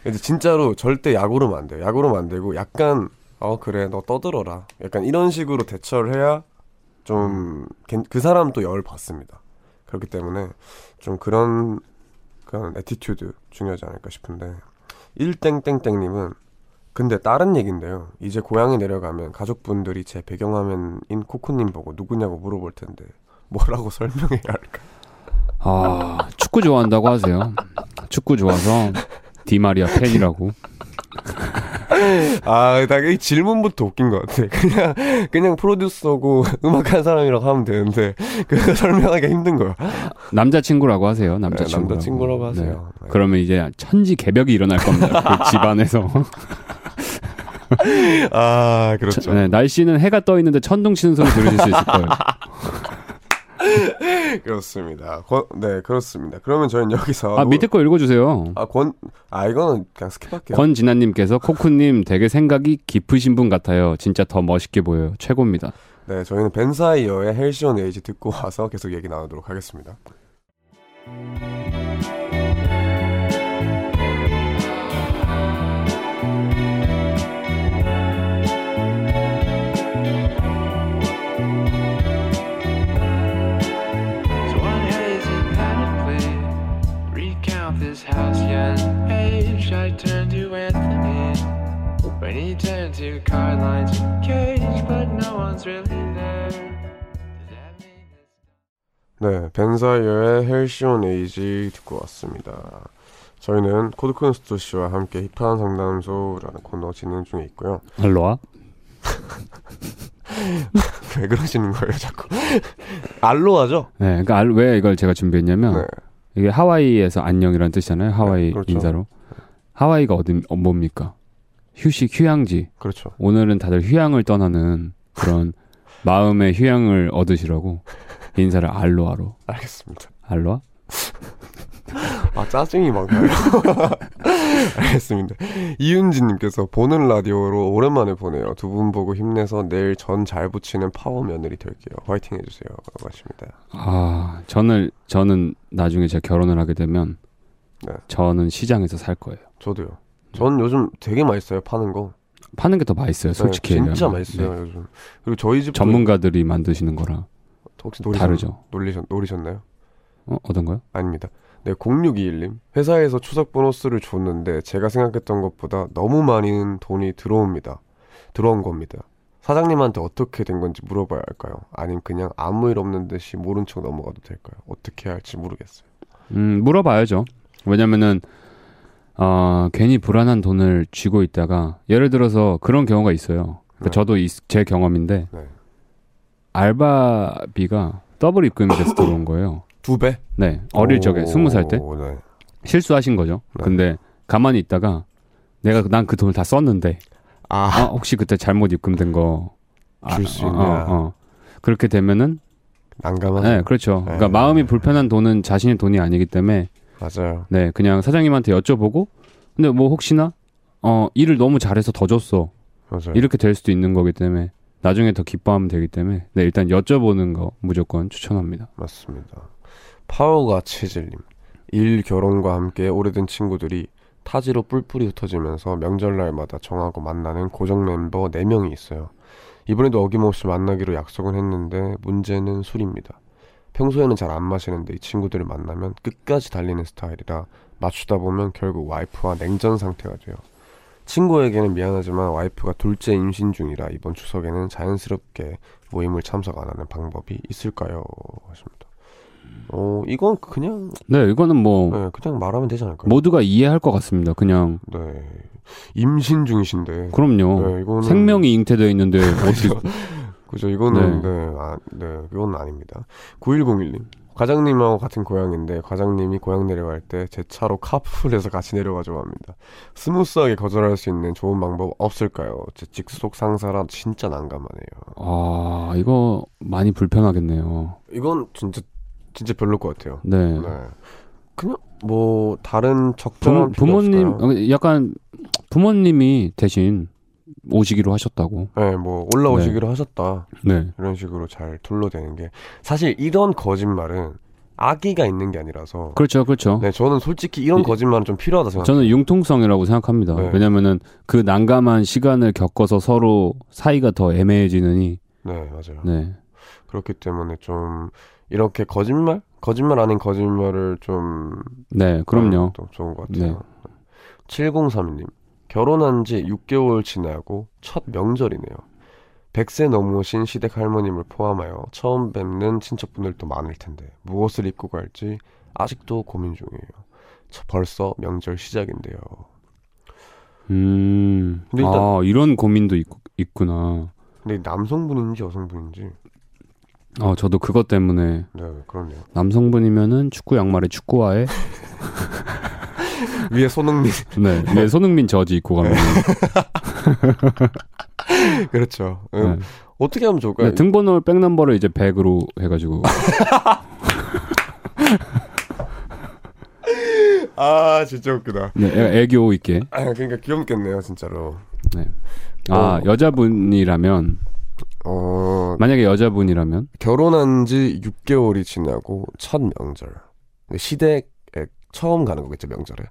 이제 진짜로 절대 약오르면 안 돼요. 약오르면 안 되고 약간 어 그래 너 떠들어라. 약간 이런 식으로 대처를 해야 좀 그 사람 또 열 받습니다. 그렇기 때문에 좀 그런 그런 attitude 중요하지 않을까 싶은데 1땡땡땡님은 근데 다른 얘기인데요. 이제 고향에 내려가면 가족분들이 제 배경화면인 코쿤님 보고 누구냐고 물어볼 텐데 뭐라고 설명해야 할까? 아 축구 좋아한다고 하세요. 축구 좋아서 디마리아 팬이라고. 아, 나이 질문부터 웃긴 것 같아. 그냥, 그냥 프로듀서고 음악하는 사람이라고 하면 되는데, 그 설명하기가 힘든 거야. 남자친구라고 하세요. 네, 남자친구라고. 남자친구라고 네. 하세요. 네. 그러면 이제 천지 개벽이 일어날 겁니다. 그 집안에서. 아, 그렇죠. 네, 날씨는 해가 떠 있는데 천둥 치는 소리 들으실 수 있을 거예요. 그렇습니다. 권- 네, 그렇습니다. 그러면 저희는 여기서. 아, 밑에 거 읽어주세요. 아, 권, 아, 이거는 그냥 스킵할게요. 권진아님께서 코쿠님 되게 생각이 깊으신 분 같아요. 진짜 더 멋있게 보여요. 최고입니다. 네, 저희는 벤사이어의 헬시온 에이지 듣고 와서 계속 얘기 나누도록 하겠습니다. Halcyon age. I turned to Anthony when he turned to Carline's cage, but no one's really there. Does that mean it's 네, 벤사이어의 헬시온 에이지 듣고 왔습니다. 저희는 코드콘스토 씨와 함께 힙한 상담소라는 코너 진행 중에 있고요. 알로아? 왜 그러시는 거예요, 자꾸? 알로하죠? 네, 그러니까 알- 왜 이걸 제가 준비했냐면 네. 이게 하와이에서 안녕이라는 뜻이잖아요. 하와이 네, 그렇죠. 인사로. 하와이가 어디 어, 뭡니까? 휴식 휴양지. 그렇죠. 오늘은 다들 휴양을 떠나는 그런 마음의 휴양을 얻으시라고 인사를 알로아로. 알겠습니다. 알로아? 아, 짜증이 막 나요. 알겠습니다. 이윤지님께서 보는 라디오로 오랜만에 보네요. 두 분 보고 힘내서 내일 전 잘 붙이는 파워 며느리 될게요. 화이팅 해주세요. 하십니다. 아, 저는 저는 나중에 제가 결혼을 하게 되면 네. 저는 시장에서 살 거예요. 저도요. 전 요즘 되게 맛있어요, 파는 거. 파는 게 더 맛있어요, 솔직히 네, 진짜 얘기하면. 맛있어요, 네. 요즘. 그리고 저희 집 전문가들이 만드시는 거라 혹시 노리셨, 다르죠. 놀리셨, 노리셨나요? 어, 어떤 거요? 아닙니다. 네, 0621님. 회사에서 추석 보너스를 줬는데 제가 생각했던 것보다 너무 많은 돈이 들어옵니다. 들어온 겁니다. 사장님한테 어떻게 된 건지 물어봐야 할까요? 아님 그냥 아무 일 없는 듯이 모른 척 넘어가도 될까요? 어떻게 해야 할지 모르겠어요. 음, 물어봐야죠. 왜냐면은 어, 괜히 불안한 돈을 쥐고 있다가 예를 들어서 그런 경우가 있어요. 그러니까 네. 저도 이- 제 경험인데 네. 알바비가 더블 입금이 돼서 들어온 거예요. 두 배? 네, 어릴 적에 스무 살 때 네. 실수하신 거죠. 네. 근데 가만히 있다가 내가 난 그 돈을 다 썼는데 아, 아, 혹시 그때 잘못 입금된 거 아, 줄수 어, 있냐. 어, 어. 그렇게 되면은 난감하죠. 네, 그렇죠. 그러니까 네. 마음이 불편한 돈은 자신의 돈이 아니기 때문에 맞아요. 네, 그냥 사장님한테 여쭤보고 근데 뭐 혹시나 어 일을 너무 잘해서 더 줬어 맞아요. 이렇게 될 수도 있는 거기 때문에 나중에 더 기뻐하면 되기 때문에 네 일단 여쭤보는 거 무조건 추천합니다. 맞습니다. 파워가 체질님. 일 결혼과 함께 오래된 친구들이 타지로 뿔뿔이 흩어지면서 명절날마다 정하고 만나는 고정 멤버 4명이 있어요. 이번에도 어김없이 만나기로 약속은 했는데 문제는 술입니다. 평소에는 잘 안 마시는데 이 친구들을 만나면 끝까지 달리는 스타일이라 맞추다 보면 결국 와이프와 냉전 상태가 돼요. 친구에게는 미안하지만 와이프가 둘째 임신 중이라 이번 추석에는 자연스럽게 모임을 참석 안 하는 방법이 있을까요? 하십니다. 어, 이건 그냥 네, 이거는 뭐 네, 그냥 말하면 되지 않을까요? 모두가 이해할 것 같습니다. 그냥 네. 임신 중이신데. 그럼요. 네, 이거는 생명이 잉태되어 있는데 어떻게 그죠. 이거는 네. 네. 아, 네. 이건 아닙니다. 9101님. 과장님하고 같은 고향인데 과장님이 고향 내려갈 때 제 차로 카풀해서 같이 내려가자고 합니다. 스무스하게 거절할 수 있는 좋은 방법 없을까요? 제 직속 상사라 진짜 난감하네요. 아 이거 많이 불편하겠네요. 이건 진짜 진짜 별로일 것 같아요. 네. 네. 그냥 뭐 다른 적절한 부모, 없을까요? 어, 약간 부모님이 대신 오시기로 하셨다고. 네, 뭐 올라오시기로 하셨다. 네. 이런 식으로 잘 둘러대는 게 사실 이런 거짓말은 악의가 있는 게 아니라서 그렇죠, 그렇죠. 네 저는 솔직히 이런 이- 거짓말은 좀 필요하다 생각해요. 저는 융통성이라고 생각합니다. 네. 왜냐면은 그 난감한 시간을 겪어서 서로 사이가 더 애매해지느니. 네 맞아요. 네. 그렇기 때문에 좀 이렇게 거짓말 거짓말 아닌 거짓말을 좀 네, 그럼요. 또 좋은 것 같아요. 네. 7032님 결혼한 지 6개월 지나고 첫 명절이네요. 100세 넘으신 시댁 할머님을 포함하여 처음 뵙는 친척분들도 많을 텐데 무엇을 입고 갈지 아직도 고민 중이에요. 저 벌써 명절 시작인데요. 음. 근데 일단- 아, 이런 고민도 있, 있구나. 근데 남성분인지 여성분인지 어, 저도 그것 때문에 네 그렇네요. 남성분이면은 축구 양말에 축구화에 위에 손흥민 네, 위에 손흥민 저지 입고 가면 그렇죠. 음, 네. 어떻게 하면 좋을까요? 네, 등번호 백넘버를 이제 100으로 해가지고 아 진짜 웃기다. 네, 애- 애교 있게. 아 그러니까 귀엽겠네요 진짜로. 네. 아 어. 여자분이라면 어 만약에 여자분이라면 결혼한 지 6개월이 지나고 첫 명절 시댁에 처음 가는 거겠죠 명절에.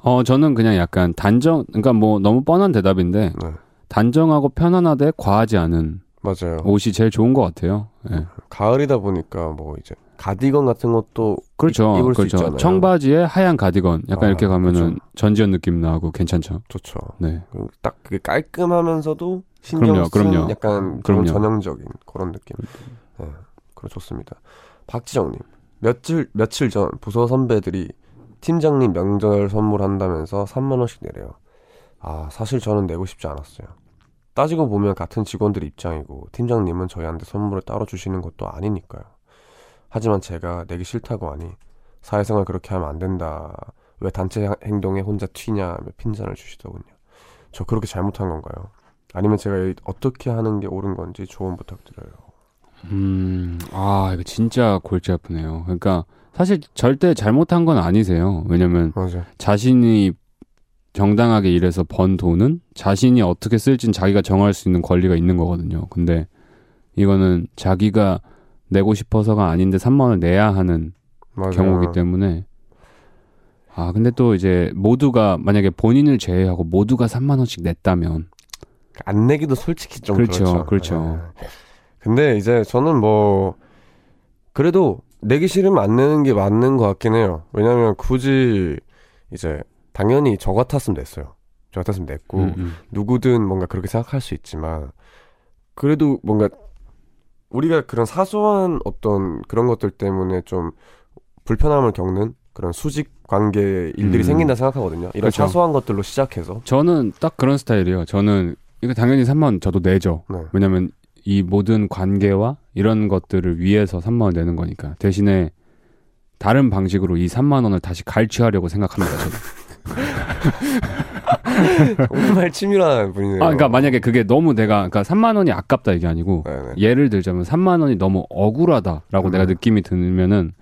어 저는 그냥 약간 단정 그러니까 뭐 너무 뻔한 대답인데 네 단정하고 편안하되 과하지 않은 맞아요. 옷이 제일 좋은 것 같아요. 예. 가을이다 보니까 뭐 이제 가디건 같은 것도 그렇죠. 입을 수 그렇죠. 있잖아요. 청바지에 하얀 가디건 약간 아, 이렇게 가면은 그렇죠. 전지현 느낌 나고 괜찮죠. 좋죠. 네. 그딱 그게 깔끔하면서도 신경 그럼요, 쓴 그럼요. 약간 그런 그럼요. 전형적인 그런 느낌. 네, 그럼 좋습니다. 박지정님 며칠 며칠 전 부서 선배들이 팀장님 명절 선물한다면서 3만 원씩 내래요. 아 사실 저는 내고 싶지 않았어요. 따지고 보면 같은 직원들 입장이고 팀장님은 저희한테 선물을 따로 주시는 것도 아니니까요. 하지만 제가 내기 싫다고 하니 사회생활 그렇게 하면 안 된다. 왜 단체 행동에 혼자 튀냐 며 핀잔을 주시더군요. 저 그렇게 잘못한 건가요? 아니면 제가 이- 어떻게 하는 게 옳은 건지 조언 부탁드려요. 음, 아, 이거 진짜 골치 아프네요. 그러니까 사실 절대 잘못한 건 아니세요. 왜냐면 맞아. 자신이 정당하게 일해서 번 돈은 자신이 어떻게 쓸진 자기가 정할 수 있는 권리가 있는 거거든요. 근데 이거는 자기가 내고 싶어서가 아닌데 3만 원을 내야 하는 맞아요. 경우이기 때문에 아, 근데 또 이제 모두가 만약에 본인을 제외하고 모두가 3만 원씩 냈다면 안 내기도 솔직히 좀 그렇죠, 그렇죠. 그렇죠. 네. 근데 이제 저는 뭐 그래도 내기 싫으면 안 내는 게 맞는 것 같긴 해요. 왜냐면 굳이 이제 당연히 저 같았으면 냈어요. 저 같았으면 냈고 음, 음. 누구든 뭔가 그렇게 생각할 수 있지만 그래도 뭔가 우리가 그런 사소한 어떤 그런 것들 때문에 좀 불편함을 겪는 그런 수직 관계 일들이 음. 생긴다 생각하거든요. 이런 그렇죠. 사소한 것들로 시작해서 저는 딱 그런 스타일이에요. 저는 이거 당연히 3만 원 저도 내죠. 네. 왜냐면 이 모든 관계와 이런 것들을 위해서 3만 원 내는 거니까 대신에 다른 방식으로 이 3만 원을 다시 갈취하려고 생각합니다. 저는. 정말 치밀한 분이네요. 아, 그러니까 만약에 그게 너무 내가 그러니까 3만 원이 아깝다 이게 아니고 네네. 예를 들자면 3만 원이 너무 억울하다라고 음. 내가 느낌이 들면은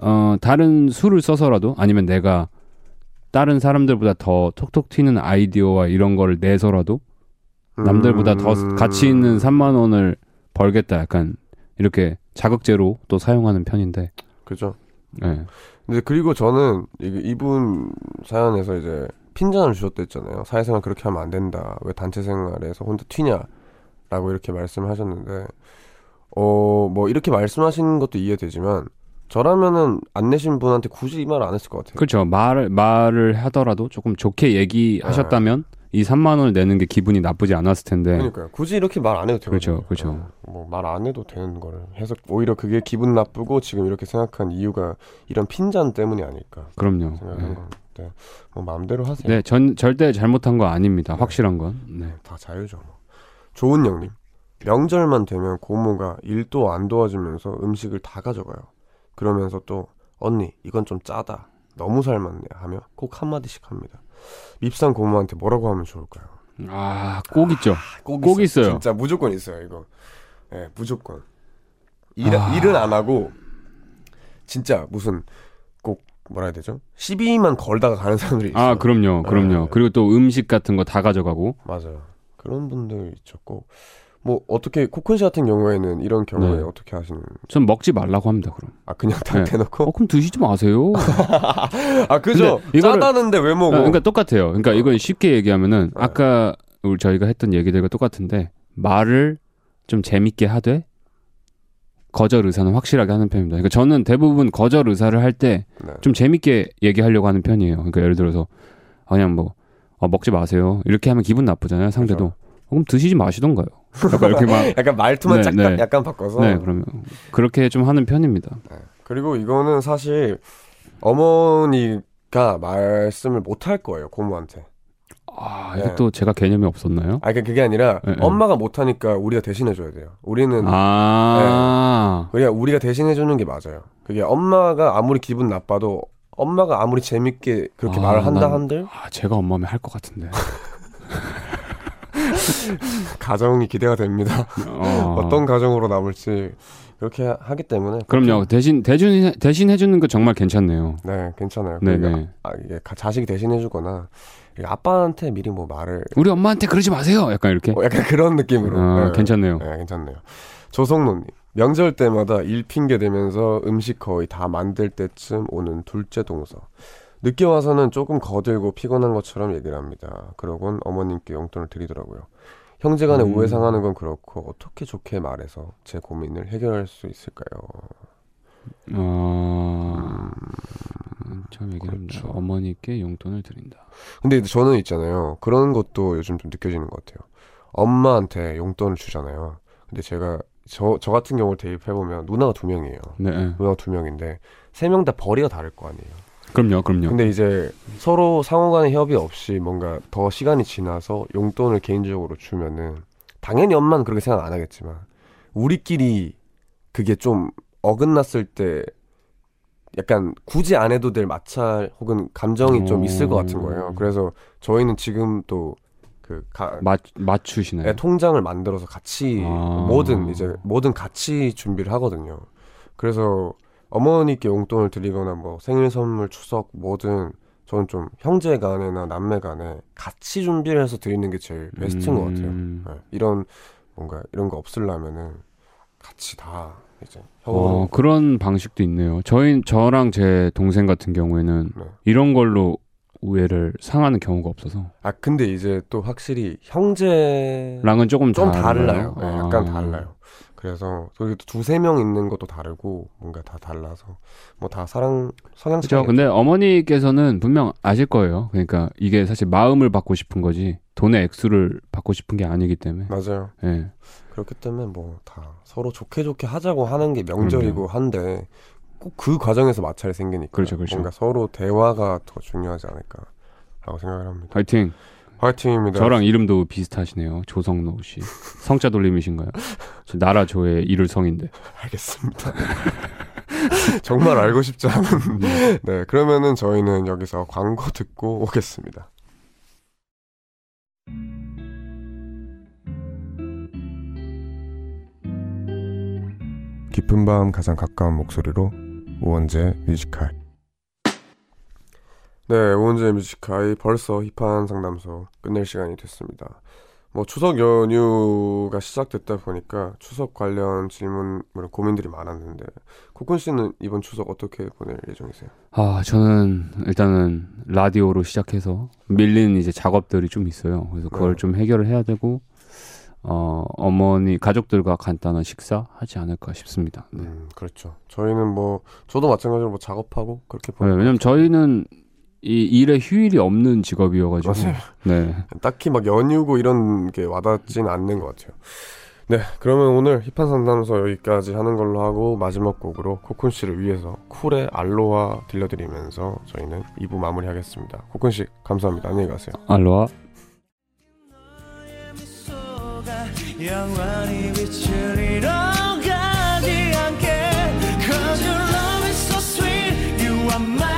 어 다른 수를 써서라도 아니면 내가 다른 사람들보다 더 톡톡 튀는 아이디어와 이런 거를 내서라도 남들보다 더 음. 가치 있는 3만 원을 벌겠다 약간 이렇게 자극제로 또 사용하는 편인데 그죠. 예. 근데 그리고 저는 이분 사연에서 이제 핀잔을 주셨댔잖아요. 사회생활 그렇게 하면 안 된다. 왜 단체 생활에서 혼자 튀냐 라고 이렇게 말씀을 하셨는데 어 뭐 이렇게 말씀하시는 것도 이해되지만 저라면은 안 내신 분한테 굳이 이 말 안 했을 것 같아요. 그렇죠 말을 말을 하더라도 조금 좋게 얘기하셨다면 이 3만 원을 내는 게 기분이 나쁘지 않았을 텐데 그러니까요. 굳이 이렇게 말 안 해도. 네. 그렇죠, 그렇죠. 뭐 말 안 해도 되는 거를 해서 오히려 그게 기분 나쁘고 지금 이렇게 생각한 이유가 이런 핀잔 때문이 아닐까 그럼요 생각하는 예. 건데 뭐 마음대로 하세요. 네, 전 절대 잘못한 거 아닙니다. 확실한 건. 네. 다 자유죠. 뭐. 좋은 형님. 명절만 되면 고모가 일도 안 도와주면서 음식을 다 가져가요. 그러면서 또 언니 이건 좀 짜다. 너무 삶았네 하며 꼭 한마디씩 합니다. 밉상 고모한테 뭐라고 하면 좋을까요? 아, 꼭 있죠. 꼭, 꼭 있어요. 진짜 무조건 있어요 이거. 예, 무조건. 일, 아. 일은 안 하고 진짜 무슨 꼭 뭐라 해야 되죠? 시비만 걸다가 가는 사람들이 있어요. 아, 그럼요. 그럼요. 네. 그리고 또 음식 같은 거 다 가져가고. 맞아요. 그런 분들 있었고 뭐 어떻게 코쿤 씨 같은 경우에는 이런 경우에 네. 어떻게 하시는? 전 먹지 말라고 합니다, 그럼. 아 그냥 다 네. 대놓고? 어, 그럼 드시지 마세요. 아 그죠? 이거를- 짜다는데 왜 먹어? 아, 그러니까 똑같아요. 그러니까 이건 쉽게 얘기하면은 아까 우리 저희가 했던 얘기들과 똑같은데 말을 좀 재밌게 하되 거절 의사는 확실하게 하는 편입니다. 그러니까 저는 대부분 거절 의사를 할 때좀 네. 재밌게 얘기하려고 하는 편이에요. 그러니까 예를 들어서 아, 그냥 뭐 어, 먹지 마세요. 이렇게 하면 기분 나쁘잖아요. 상대도. 어, 그럼 드시지 마시던가요. 약간 이렇게 막 약간 말투만 네, 네. 약간 바꿔서. 네, 그러면 그렇게 좀 하는 편입니다. 그리고 이거는 사실 어머니가 말씀을 못 할 거예요 고모한테. 아, 네. 이것도 제가 개념이 없었나요? 아, 그러니까 그게 아니라 네, 네. 엄마가 못 하니까 우리가 대신해 줘야 돼요. 우리는 아, 그냥 우리가 대신해 주는 게 맞아요. 그게 엄마가 아무리 기분 나빠도 엄마가 아무리 재밌게 그렇게 아, 말을 한다 난- 한들 아, 제가 엄마면 할 것 같은데. 가정이 기대가 됩니다. 어. 어떤 가정으로 남을지 그렇게 하- 하기 때문에 그럼요. 대신 대신 대신 해주는 거 정말 괜찮네요. 네, 괜찮아요. 네네. 그러니까 아, 이게 가- 자식이 대신 해 주거나 아빠한테 미리 뭐 말을 우리 엄마한테 그러지 마세요. 약간 이렇게. 어, 약간 그런 느낌으로. 아, 네. 괜찮네요. 네, 괜찮네요. 조성노님. 명절 때마다 일 핑계 대면서 음식 거의 다 만들 때쯤 오는 둘째 동서. 늦게 와서는 조금 거들고 피곤한 것처럼 얘기를 합니다. 그러곤 어머님께 용돈을 드리더라고요. 형제 간에 음. 오해 상하는 건 그렇고 어떻게 좋게 말해서 제 고민을 해결할 수 있을까요? 어, 참 얘기합니다. 그렇죠. 어머니께 용돈을 드린다. 근데 저는 있잖아요. 그런 것도 요즘 좀 느껴지는 것 같아요. 엄마한테 용돈을 주잖아요. 근데 제가 저, 저 같은 경우를 대입해보면 누나가 두 명이에요. 네, 네. 누나가 두 명인데 세 명 다 벌이가 다를 거 아니에요. 그럼요, 그럼요. 근데 이제 서로 상호간의 협의 없이 뭔가 더 시간이 지나서 용돈을 개인적으로 주면은 당연히 엄마는 그렇게 생각 안 하겠지만 우리끼리 그게 좀 어긋났을 때 약간 굳이 안 해도 될 마찰 혹은 감정이 좀 있을 것 같은 거예요. 오. 그래서 저희는 지금 또그 가, 맞 맞추시나요? 네, 통장을 만들어서 같이 아. 뭐든 이제 뭐든 같이 준비를 하거든요. 그래서 어머니께 용돈을 드리거나 뭐 생일 선물, 추석 뭐든 저는 좀 형제 간에나 남매 간에 같이 준비를 해서 드리는 게 제일 베스트인 것 같아요. 음. 네, 이런 뭔가 이런 거 없으려면은 같이 다 이제 어, 그런 방식도 있네요. 저희 저랑 제 동생 같은 경우에는 네. 이런 걸로 우애를 상하는 경우가 없어서 아 근데 이제 또 확실히 형제 랑은 조금 좀 달라요? 달라요. 네, 약간 아. 달라요. 그래서 저기 두세 명 있는 것도 다르고 뭔가 다 달라서 뭐 다 사랑 성향. 그렇죠. 근데 어머니께서는 분명 아실 거예요. 그러니까 이게 사실 마음을 받고 싶은 거지 돈의 액수를 받고 싶은 게 아니기 때문에. 맞아요. 예. 그렇기 때문에 뭐 다 서로 좋게 좋게 하자고 하는 게 명절이고 한데 꼭 그 과정에서 마찰이 생기니까 그렇죠, 그렇죠. 뭔가 서로 대화가 더 중요하지 않을까라고 생각을 합니다. 화이팅. 화이팅입니다. 저랑 이름도 비슷하시네요. 조성노 씨. 성자 돌림이신가요? 저 나라 조의 이룰 성인데. 알겠습니다. 정말 알고 싶지 않은. 네, 그러면은 저희는 여기서 광고 듣고 오겠습니다. 깊은 밤 가장 가까운 목소리로 우원재 Music High. 네, 우원재 Music High 벌써 힙한 상담소 끝낼 시간이 됐습니다. 뭐 추석 연휴가 시작됐다 보니까 추석 관련 질문, 뭐 고민들이 많았는데 코쿤 씨는 이번 추석 어떻게 보낼 예정이세요? 아, 저는 일단은 라디오로 시작해서 밀린 이제 작업들이 좀 있어요. 그래서 그걸 네. 좀 해결을 해야 되고 어, 어머니 가족들과 간단한 식사 하지 않을까 싶습니다. 네. 음, 그렇죠. 저희는 뭐 저도 마찬가지로 뭐 작업하고 그렇게 네, 보내요. 왜냐면 저희는 이 일에 휴일이 없는 직업이어가지고 맞아요. 네. 딱히 막 연휴고 이런 게 와닿진 않는 것 같아요. 네, 그러면 오늘 힙한 상담소 여기까지 하는 걸로 하고 마지막 곡으로 코쿤 씨를 위해서 쿨의 알로하 들려드리면서 저희는 2부 마무리하겠습니다. 코쿤 씨 감사합니다. 안녕히 가세요. 알로하. 영원히 비추리러 가지 않게 Cause your love is so sweet You are my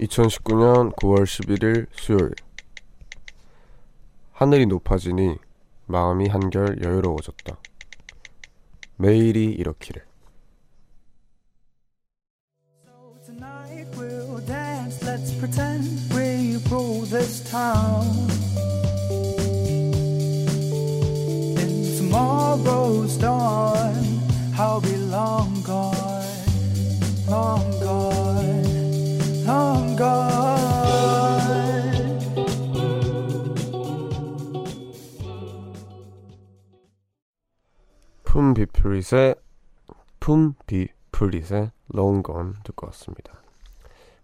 2019년 9월 11일 수요일 하늘이 높아지니 마음이 한결 여유로워졌다. 매일이 이렇기를. 품비프릿의 품비프릿의 Gone 듣고 왔습니다.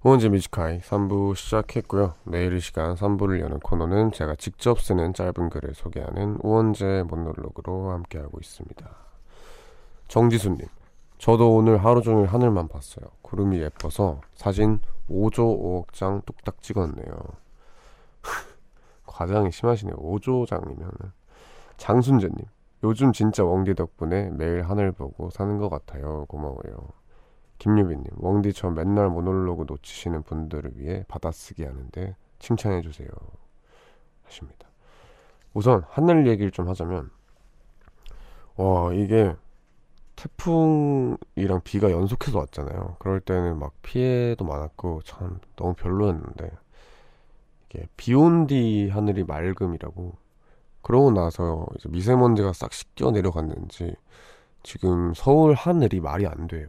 후원제 뮤지카이 3부 시작했고요. 내일 이 시간 3부를 여는 코너는 제가 직접 쓰는 짧은 글을 소개하는 우원재 모놀로그로 함께하고 있습니다. 정지수님, 저도 오늘 하루 종일 하늘만 봤어요. 구름이 예뻐서 사진 5조 5억 장 뚝딱 찍었네요. 과장이 심하시네요. 5조 장이면. 장순재님, 요즘 진짜 웡디 덕분에 매일 하늘 보고 사는 것 같아요. 고마워요. 김유빈님, 웡디 저 맨날 모놀로그 놓치시는 분들을 위해 받아쓰기 하는데 칭찬해주세요. 하십니다. 우선 하늘 얘기를 좀 하자면, 와, 이게 태풍이랑 비가 연속해서 왔잖아요. 그럴 때는 막 피해도 많았고 참 너무 별로였는데, 이게 비온 뒤 하늘이 맑음이라고 그러고 나서 이제 미세먼지가 싹 씻겨 내려갔는지 지금 서울 하늘이 말이 안 돼요.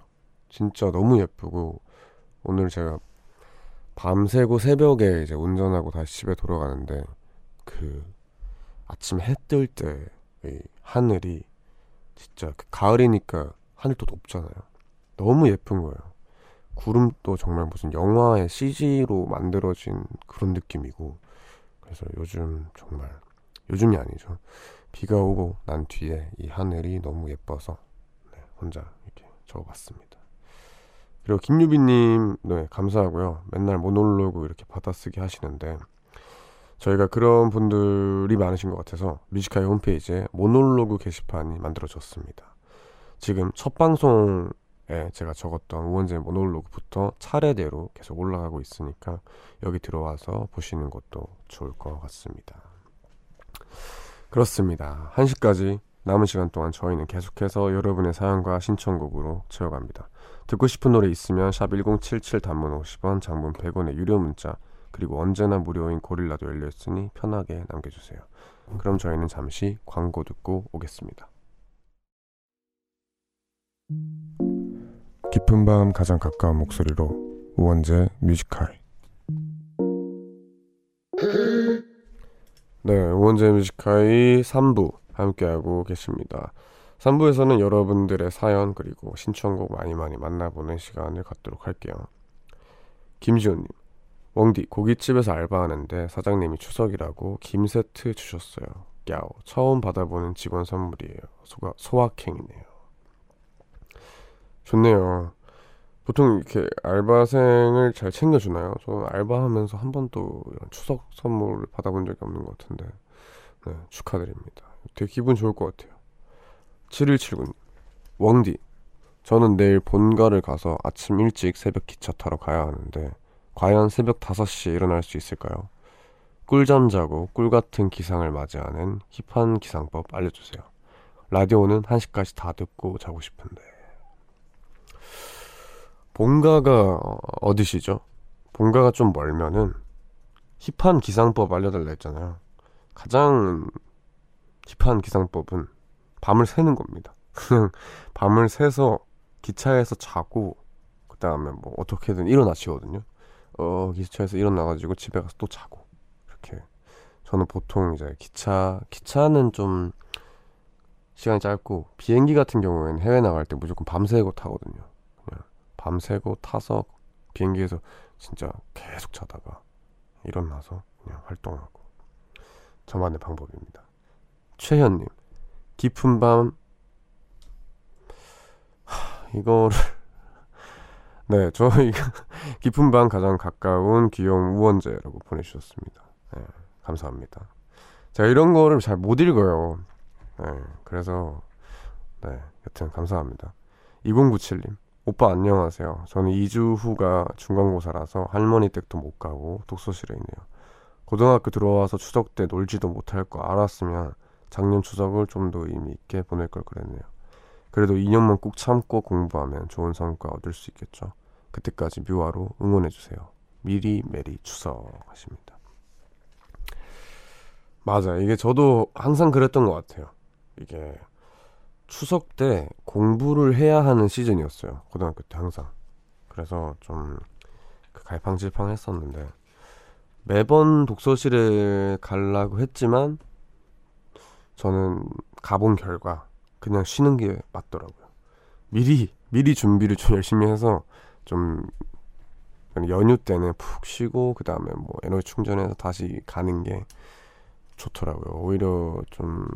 진짜 너무 예쁘고 오늘 제가 밤새고 새벽에 이제 운전하고 다시 집에 돌아가는데 그 아침 해 뜰때이 하늘이 진짜 그 가을이니까 하늘도 높잖아요. 너무 예쁜 거예요. 구름도 정말 무슨 영화의 CG로 만들어진 그런 느낌이고 그래서 요즘 정말 요즘이 아니죠. 비가 오고 난 뒤에 이 하늘이 너무 예뻐서 네, 혼자 이렇게 적어봤습니다. 그리고 김유빈님 네 감사하고요. 맨날 모놀로그 이렇게 받아쓰기 하시는데 저희가 그런 분들이 많으신 것 같아서 뮤지카이 홈페이지에 모놀로그 게시판이 만들어졌습니다. 지금 첫 방송에 제가 적었던 우원재 모놀로그부터 차례대로 계속 올라가고 있으니까 여기 들어와서 보시는 것도 좋을 것 같습니다. 그렇습니다. 1시까지 남은 시간 동안 저희는 계속해서 여러분의 사연과 신청곡으로 채워갑니다. 듣고 싶은 노래 있으면 샵 1077 단문 50원, 장문 100원의 유료 문자 그리고 언제나 무료인 고릴라도 열려있으니 편하게 남겨주세요. 그럼 저희는 잠시 광고 듣고 오겠습니다. 깊은 밤 가장 가까운 목소리로 우원재 뮤지컬 네, 우원재 뮤지카이 3부 함께하고 계십니다. 3부에서는 여러분들의 사연 그리고 신청곡 많이 많이 만나보는 시간을 갖도록 할게요. 김지훈님, 웡디 고깃집에서 알바하는데 사장님이 추석이라고 김 세트 주셨어요. 야오, 처음 받아보는 직원 선물이에요. 소가, 소확행이네요. 좋네요. 보통 이렇게 알바생을 잘 챙겨주나요? 저 알바하면서 한 번도 이런 추석 선물을 받아본 적이 없는 것 같은데 네, 축하드립니다. 되게 기분 좋을 것 같아요. 7179님 웡디 저는 내일 본가를 가서 아침 일찍 새벽 기차 타러 가야 하는데 과연 새벽 5시에 일어날 수 있을까요? 꿀잠 자고 꿀 같은 기상을 맞이하는 힙한 기상법 알려주세요. 라디오는 1시까지 다 듣고 자고 싶은데 본가가 어디시죠? 본가가 좀 멀면은 힙한 기상법 알려달라 했잖아요. 가장 힙한 기상법은 밤을 새는 겁니다. 그냥 밤을 새서 기차에서 자고 그 다음에 뭐 어떻게든 일어나시거든요. 어 기차에서 일어나가지고 집에 가서 또 자고 이렇게 저는 보통 이제 기차 기차는 좀 시간이 짧고 비행기 같은 경우에는 해외 나갈 때 무조건 밤새고 타거든요. 그냥 밤새고 타서 비행기에서 진짜 계속 자다가 일어나서 그냥 활동하고 저만의 방법입니다. 최현님 깊은 밤 하, 이거를 네, 저 이거 깊은 밤 가장 가까운 귀여운 우원재라고 보내주셨습니다. 네, 감사합니다. 제가 이런 거를 잘 못 읽어요. 네, 그래서 네, 여튼 감사합니다. 2097님, 오빠 안녕하세요. 저는 2주 후가 중간고사라서 할머니 댁도 못 가고 독서실에 있네요. 고등학교 들어와서 추석 때 놀지도 못할 거 알았으면 작년 추석을 좀 더 의미 있게 보낼 걸 그랬네요. 그래도 2년만 꾹 참고 공부하면 좋은 성과 얻을 수 있겠죠. 그때까지 뮤화로 응원해주세요. 미리 메리 추석 하십니다. 맞아. 이게 저도 항상 그랬던 것 같아요. 이게 추석 때 공부를 해야 하는 시즌이었어요. 고등학교 때 항상. 그래서 좀그 갈팡질팡 했었는데 매번 독서실에 가려고 했지만 저는 가본 결과 그냥 쉬는 게 맞더라고요. 미리 미리 준비를 좀 열심히 해서 좀 연휴 때는 푹 쉬고 그 다음에 뭐 에너지 충전해서 다시 가는 게 좋더라고요. 오히려 좀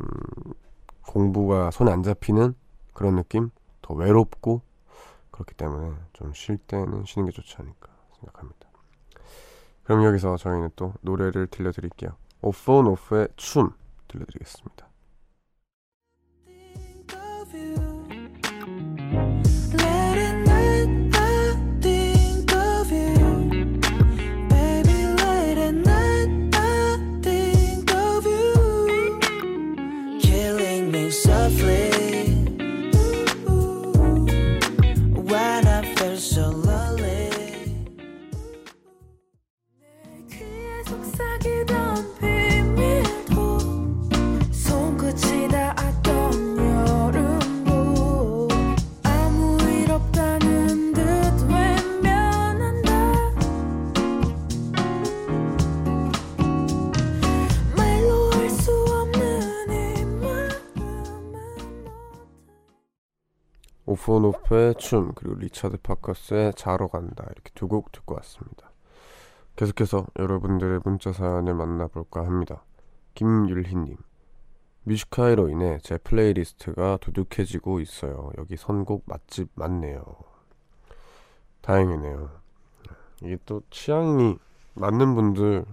공부가 손에 안 잡히는 그런 느낌, 더 외롭고 그렇기 때문에 좀 쉴 때는 쉬는 게 좋지 않을까 생각합니다. 그럼 여기서 저희는 또 노래를 들려드릴게요. 오프온 오프의 춤 들려드리겠습니다. offonoff의 춤 그리고 리차드 파커스의 자러 간다 이렇게 두 곡 듣고 왔습니다. 계속해서 여러분들의 문자 사연을 만나볼까 합니다. 김율희님 Music High로 인해 제 플레이리스트가 두둑해지고 있어요. 여기 선곡 맛집 맞네요. 다행이네요. 이게 또 취향이 맞는 분들은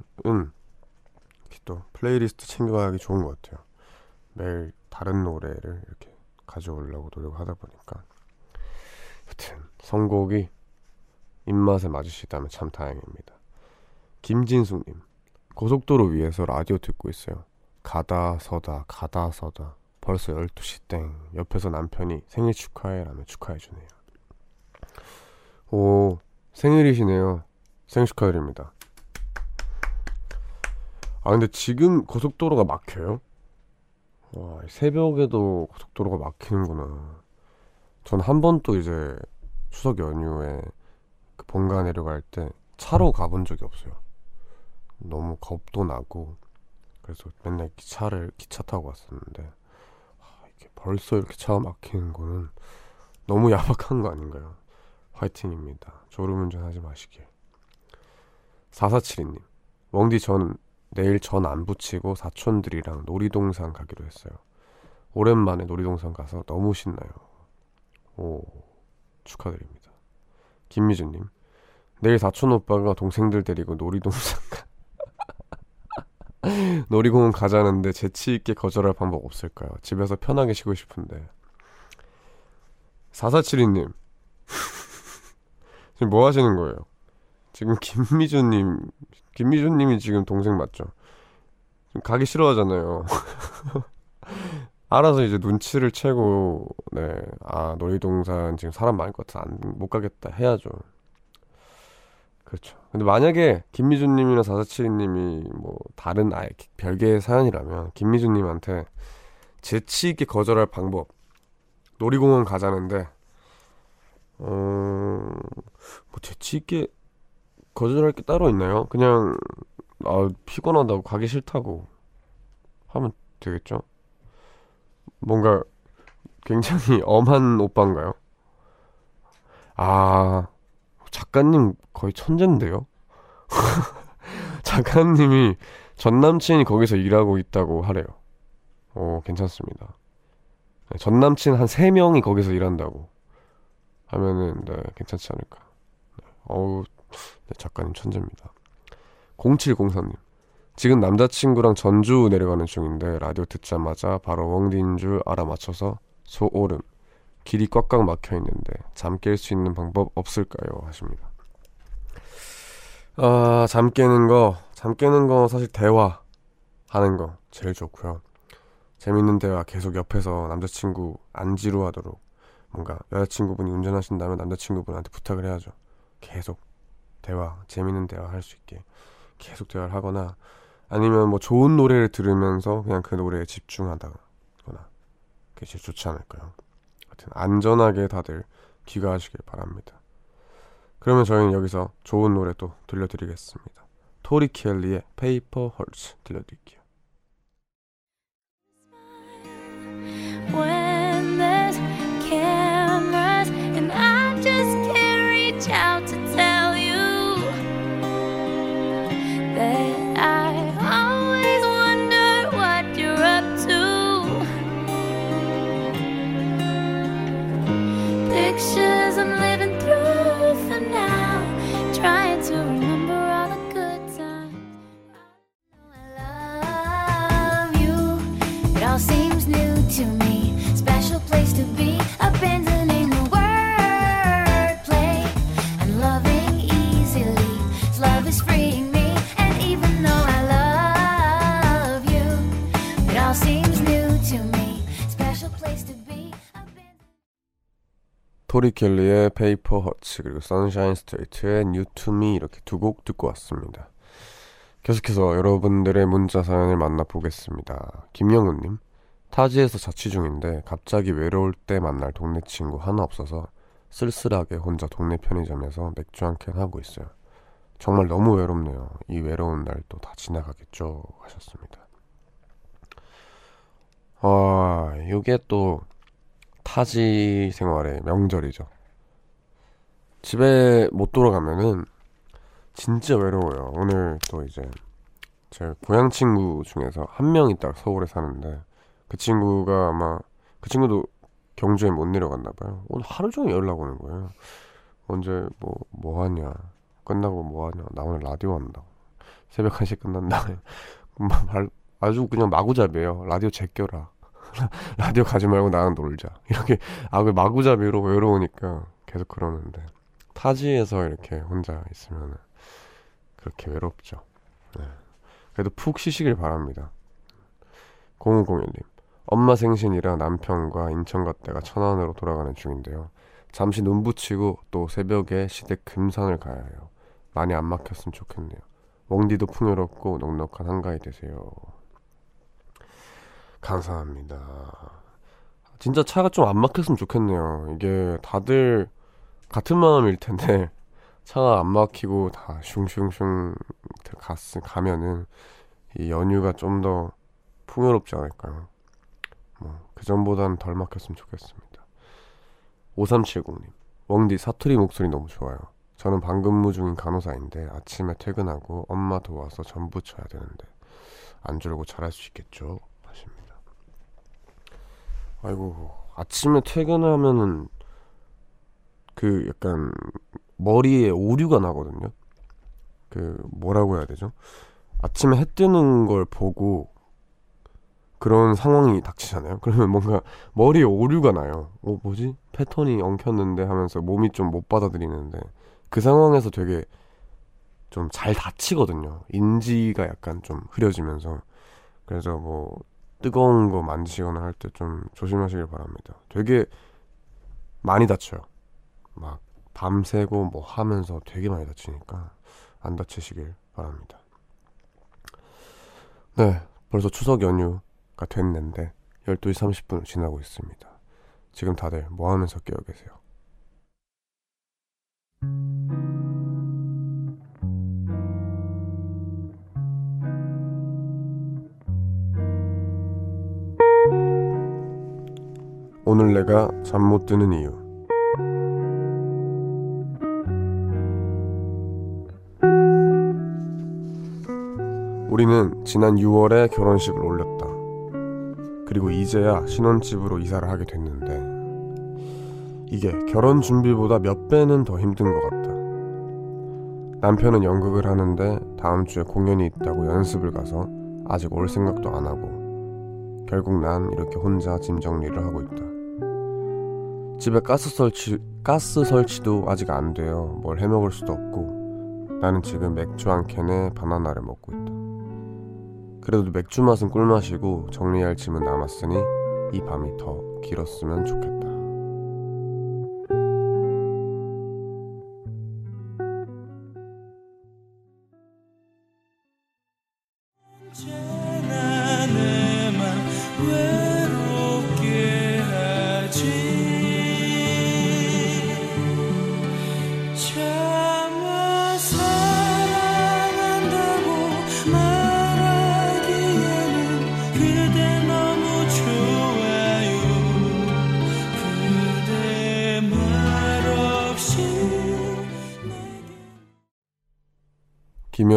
또 플레이리스트 챙겨가기 좋은 것 같아요. 매일 다른 노래를 이렇게 가져오려고 노력하다 보니까 여튼 선곡이 입맛에 맞으시다면 참 다행입니다. 김진숙님 고속도로 위에서 라디오 듣고 있어요. 가다 서다 가다 서다 벌써 12시 땡 옆에서 남편이 생일 축하해 라며 축하해 주네요. 오 생일이시네요. 생일 축하드립니다. 아 근데 지금 고속도로가 막혀요? 와, 새벽에도 고속도로가 막히는구나. 전 한 번도 이제 추석 연휴에 그 본가 내려갈 때 차로 가본 적이 없어요. 너무 겁도 나고 그래서 맨날 기차를 기차 타고 왔었는데 아, 이게 벌써 이렇게 차가 막히는 거는 너무 야박한 거 아닌가요? 화이팅입니다. 졸음운전 하지 마시길. 4472님 웡디 전 내일 전 안 붙이고 사촌들이랑 놀이동산 가기로 했어요. 오랜만에 놀이동산 가서 너무 신나요. 오, 축하드립니다. 김미주님, 내일 사촌 오빠가 동생들 데리고 놀이동산 가. 놀이공원 가자는데 재치있게 거절할 방법 없을까요? 집에서 편하게 쉬고 싶은데. 4472님, 지금 뭐 하시는 거예요? 지금 김미주님, 김미주님이 지금 동생 맞죠? 지금 가기 싫어하잖아요. 알아서 이제 눈치를 채고, 네, 아, 놀이동산 지금 사람 많을 것 같아. 안, 못 가겠다. 해야죠. 그렇죠. 근데 만약에 김미주님이나 4472 님이 뭐, 다른 아예 별개의 사연이라면, 김미주님한테 재치 있게 거절할 방법, 놀이공원 가자는데, 어, 뭐, 재치 있게 거절할 게 따로 있나요? 그냥, 아, 피곤하다고 가기 싫다고 하면 되겠죠? 뭔가 굉장히 엄한 오빠인가요? 아, 작가님 거의 천재인데요? 작가님이 전 남친이 거기서 일하고 있다고 하래요. 어, 괜찮습니다. 네, 전 남친 한 3명이 거기서 일한다고 하면은, 네, 괜찮지 않을까. 네, 어우, 네, 작가님 천재입니다. 0703님. 지금 남자친구랑 전주 내려가는 중인데 라디오 듣자마자 바로 웡디인 줄 알아맞혀서 소오름. 길이 꽉꽉 막혀 있는데 잠 깰 수 있는 방법 없을까요? 하십니다. 아, 잠 깨는 거, 잠 깨는 거 사실 대화 하는 거 제일 좋고요. 재밌는 대화 계속 옆에서 남자친구 안 지루하도록 뭔가 여자친구분이 운전하신다면 남자친구분한테 부탁을 해야죠. 계속 대화, 재밌는 대화 할 수 있게 계속 대화를 하거나 아니면 뭐 좋은 노래를 들으면서 그냥 그 노래에 집중하다거나 그게 제일 좋지 않을까요? 하여튼 안전하게 다들 귀가하시길 바랍니다. 그러면 저희는 여기서 좋은 노래 또 들려드리겠습니다. 토리 켈리의 Paper Hearts 들려드릴게요. 토리 켈리의 Paper Hearts 그리고 선샤인 스트레이트의 New To Me 이렇게 두 곡 듣고 왔습니다. 계속해서 여러분들의 문자 사연을 만나보겠습니다. 김영은님 타지에서 자취 중인데 갑자기 외로울 때 만날 동네 친구 하나 없어서 쓸쓸하게 혼자 동네 편의점에서 맥주 한 캔 하고 있어요. 정말 너무 외롭네요. 이 외로운 날도 다 지나가겠죠 하셨습니다. 아 이게 또 타지 생활의 명절이죠. 집에 못 돌아가면은 진짜 외로워요. 오늘 또 이제 제 고향 친구 중에서 한 명이 딱 서울에 사는데 그 친구가 아마 그 친구도 경주에 못 내려갔나 봐요. 오늘 하루 종일 연락 오는 거예요. 언제 뭐 뭐 하냐 끝나고 뭐 하냐 나 오늘 라디오 한다. 새벽 1시 끝난다. 막 말- 아주 그냥 마구잡이에요. 라디오 제껴라. 라디오 가지 말고 나랑 놀자. 이렇게 아 그 마구잡이로 외로우니까 계속 그러는데 타지에서 이렇게 혼자 있으면 그렇게 외롭죠. 네. 그래도 푹 쉬시길 바랍니다. 0501님 엄마 생신이라 남편과 인천 갔다가 천안으로 돌아가는 중인데요. 잠시 눈 붙이고 또 새벽에 시댁 금산을 가야 해요. 많이 안 막혔으면 좋겠네요. 웡디도 풍요롭고 넉넉한 한가위 되세요. 감사합니다. 진짜 차가 좀 안 막혔으면 좋겠네요. 이게 다들 같은 마음일 텐데 차가 안 막히고 다 슝슝슝 갔, 가면은 이 연휴가 좀 더 풍요롭지 않을까요? 뭐 그전보다는 덜 막혔으면 좋겠습니다. 5370님 웡디 사투리 목소리 너무 좋아요. 저는 방근무 중인 간호사인데 아침에 퇴근하고 엄마 도와서 전부 쳐야 되는데 안 졸고 잘할 수 있겠죠? 하십니다. 아이고 아침에 퇴근하면은 그 약간 머리에 오류가 나거든요. 그 뭐라고 해야 되죠? 아침에 해 뜨는 걸 보고 그런 상황이 닥치잖아요. 그러면 뭔가 머리에 오류가 나요. 어 뭐지? 패턴이 엉켰는데 하면서 몸이 좀 못 받아들이는데 그 상황에서 되게 좀 잘 다치거든요. 인지가 약간 좀 흐려지면서 그래서 뭐 뜨거운 거 만지거나 할 때 좀 조심하시길 바랍니다. 되게 많이 다쳐요. 막 밤새고 뭐 하면서 되게 많이 다치니까 안 다치시길 바랍니다. 네, 벌써 추석 연휴 가 됐는데 12시 30분을 지나고 있습니다. 지금 다들 뭐 하면서 깨어 계세요? 오늘 내가 잠 못 드는 이유 우리는 지난 6월에 결혼식을 올렸다. 그리고 이제야 신혼집으로 이사를 하게 됐는데 이게 결혼 준비보다 몇 배는 더 힘든 것 같다. 남편은 연극을 하는데 다음 주에 공연이 있다고 연습을 가서 아직 올 생각도 안 하고 결국 난 이렇게 혼자 짐 정리를 하고 있다. 집에 가스 설치 가스 설치도 아직 안 돼요. 뭘 해먹을 수도 없고 나는 지금 맥주 한 캔에 바나나를 먹고 있다. 그래도 맥주 맛은 꿀맛이고 정리할 짐은 남았으니 이 밤이 더 길었으면 좋겠다.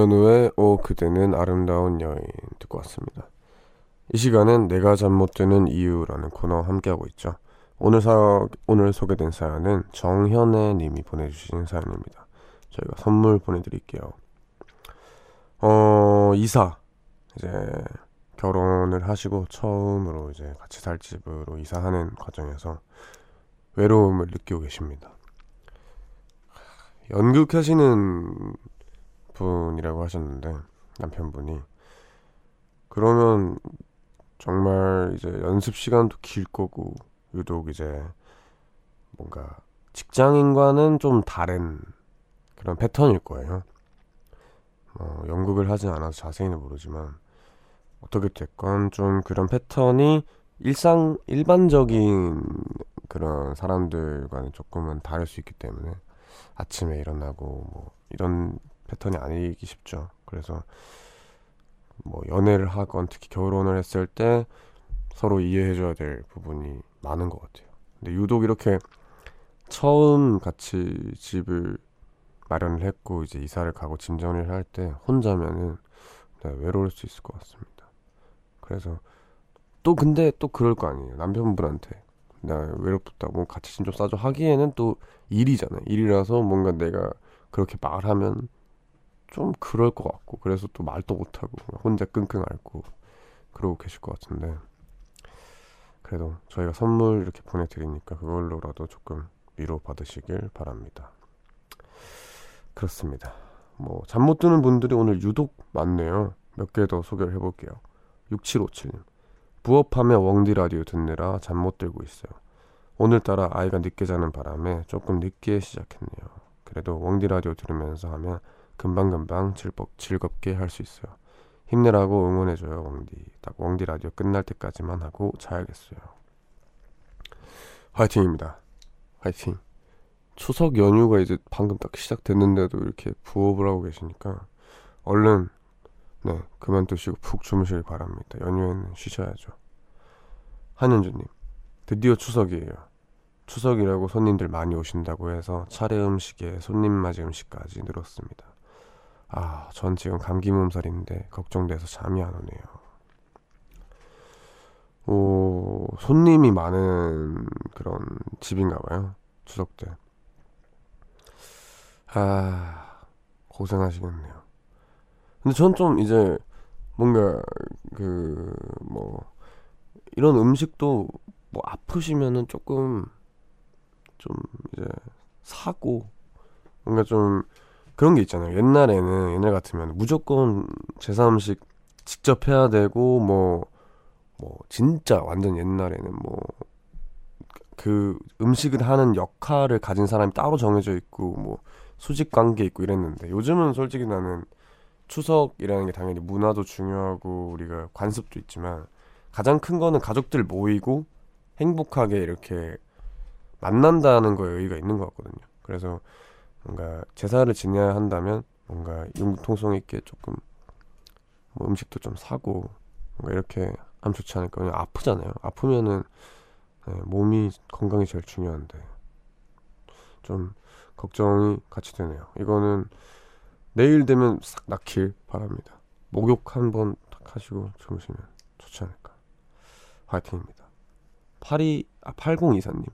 김현우의 오 그대는 아름다운 여인 듣고 왔습니다. 이 시간은 내가 잠 못 드는 이유라는 코너와 함께하고 있죠. 오늘 사 오늘 소개된 사연은 정현애 님이 보내주신 사연입니다. 저희가 선물 보내드릴게요. 어 이사 이제 결혼을 하시고 처음으로 이제 같이 살 집으로 이사하는 과정에서 외로움을 느끼고 계십니다. 연극하시는 분이라고 하셨는데 남편분이 그러면 정말 이제 연습 시간도 길 거고 유독 이제 뭔가 직장인과는 좀 다른 그런 패턴일 거예요. 어, 연극을 하진 않아서 자세히는 모르지만 어떻게 됐건 좀 그런 패턴이 일상 일반적인 그런 사람들과는 조금은 다를 수 있기 때문에 아침에 일어나고 뭐 이런 패턴이 아니기 쉽죠. 그래서 뭐 연애를 하건 특히 결혼을 했을 때 서로 이해해줘야 될 부분이 많은 것 같아요. 근데 유독 이렇게 처음 같이 집을 마련을 했고 이제 이사를 가고 짐 정리를 할 때 혼자면은 네, 외로울 수 있을 것 같습니다. 그래서 또 근데 또 그럴 거 아니에요. 남편분한테 나 외롭다고 뭐 같이 짐 좀 싸줘 하기에는 또 일이잖아요. 일이라서 뭔가 내가 그렇게 말하면 좀 그럴 것 같고 그래서 또 말도 못하고 혼자 끙끙 앓고 그러고 계실 것 같은데 그래도 저희가 선물 이렇게 보내드리니까 그걸로라도 조금 위로 받으시길 바랍니다. 그렇습니다. 뭐 잠 못 드는 분들이 오늘 유독 많네요. 몇 개 더 소개를 해볼게요. 6757님 부업하며 웡디 라디오 듣느라 잠 못 들고 있어요. 오늘따라 아이가 늦게 자는 바람에 조금 늦게 시작했네요. 그래도 웡디 라디오 들으면서 하면 금방금방 즐겁, 즐겁게 할 수 있어요. 힘내라고 응원해줘요, 웡디. 딱 웡디 라디오 끝날 때까지만 하고 자야겠어요. 화이팅입니다. 화이팅. 추석 연휴가 이제 방금 딱 시작됐는데도 이렇게 부업을 하고 계시니까 얼른 네 그만두시고 푹 주무시길 바랍니다. 연휴에는 쉬셔야죠. 한현주님 드디어 추석이에요. 추석이라고 손님들 많이 오신다고 해서 차례 음식에 손님 맞이 음식까지 늘었습니다. 아, 전 지금 감기 몸살인데 걱정돼서 잠이 안 오네요. 오, 손님이 많은 그런 집인가 봐요. 추석 때. 아, 고생하시겠네요. 근데 전 좀 이제 뭔가 그 뭐 이런 음식도 뭐 아프시면은 조금 좀 이제 사고 뭔가 좀 그런 게 있잖아요. 옛날에는 옛날 같으면 무조건 제사 음식 직접 해야 되고 뭐뭐 진짜 완전 옛날에는 뭐 그 음식을 하는 역할을 가진 사람이 따로 정해져 있고 뭐 수직 관계 있고 이랬는데 요즘은 솔직히 나는 추석이라는 게 당연히 문화도 중요하고 우리가 관습도 있지만 가장 큰 거는 가족들 모이고 행복하게 이렇게 만난다는 거에 의의가 있는 것 같거든요. 그래서 뭔가 제사를 지내야 한다면 뭔가 융통성 있게 조금 뭐 음식도 좀 사고 뭔가 이렇게 하면 좋지 않을까. 왜냐면 아프잖아요. 아프면은 네, 몸이 건강이 제일 중요한데 좀 걱정이 같이 되네요. 이거는 내일 되면 싹 낫길 바랍니다. 목욕 한번 탁 하시고 주무시면 좋지 않을까. 화이팅입니다. 82, 아, 8024님.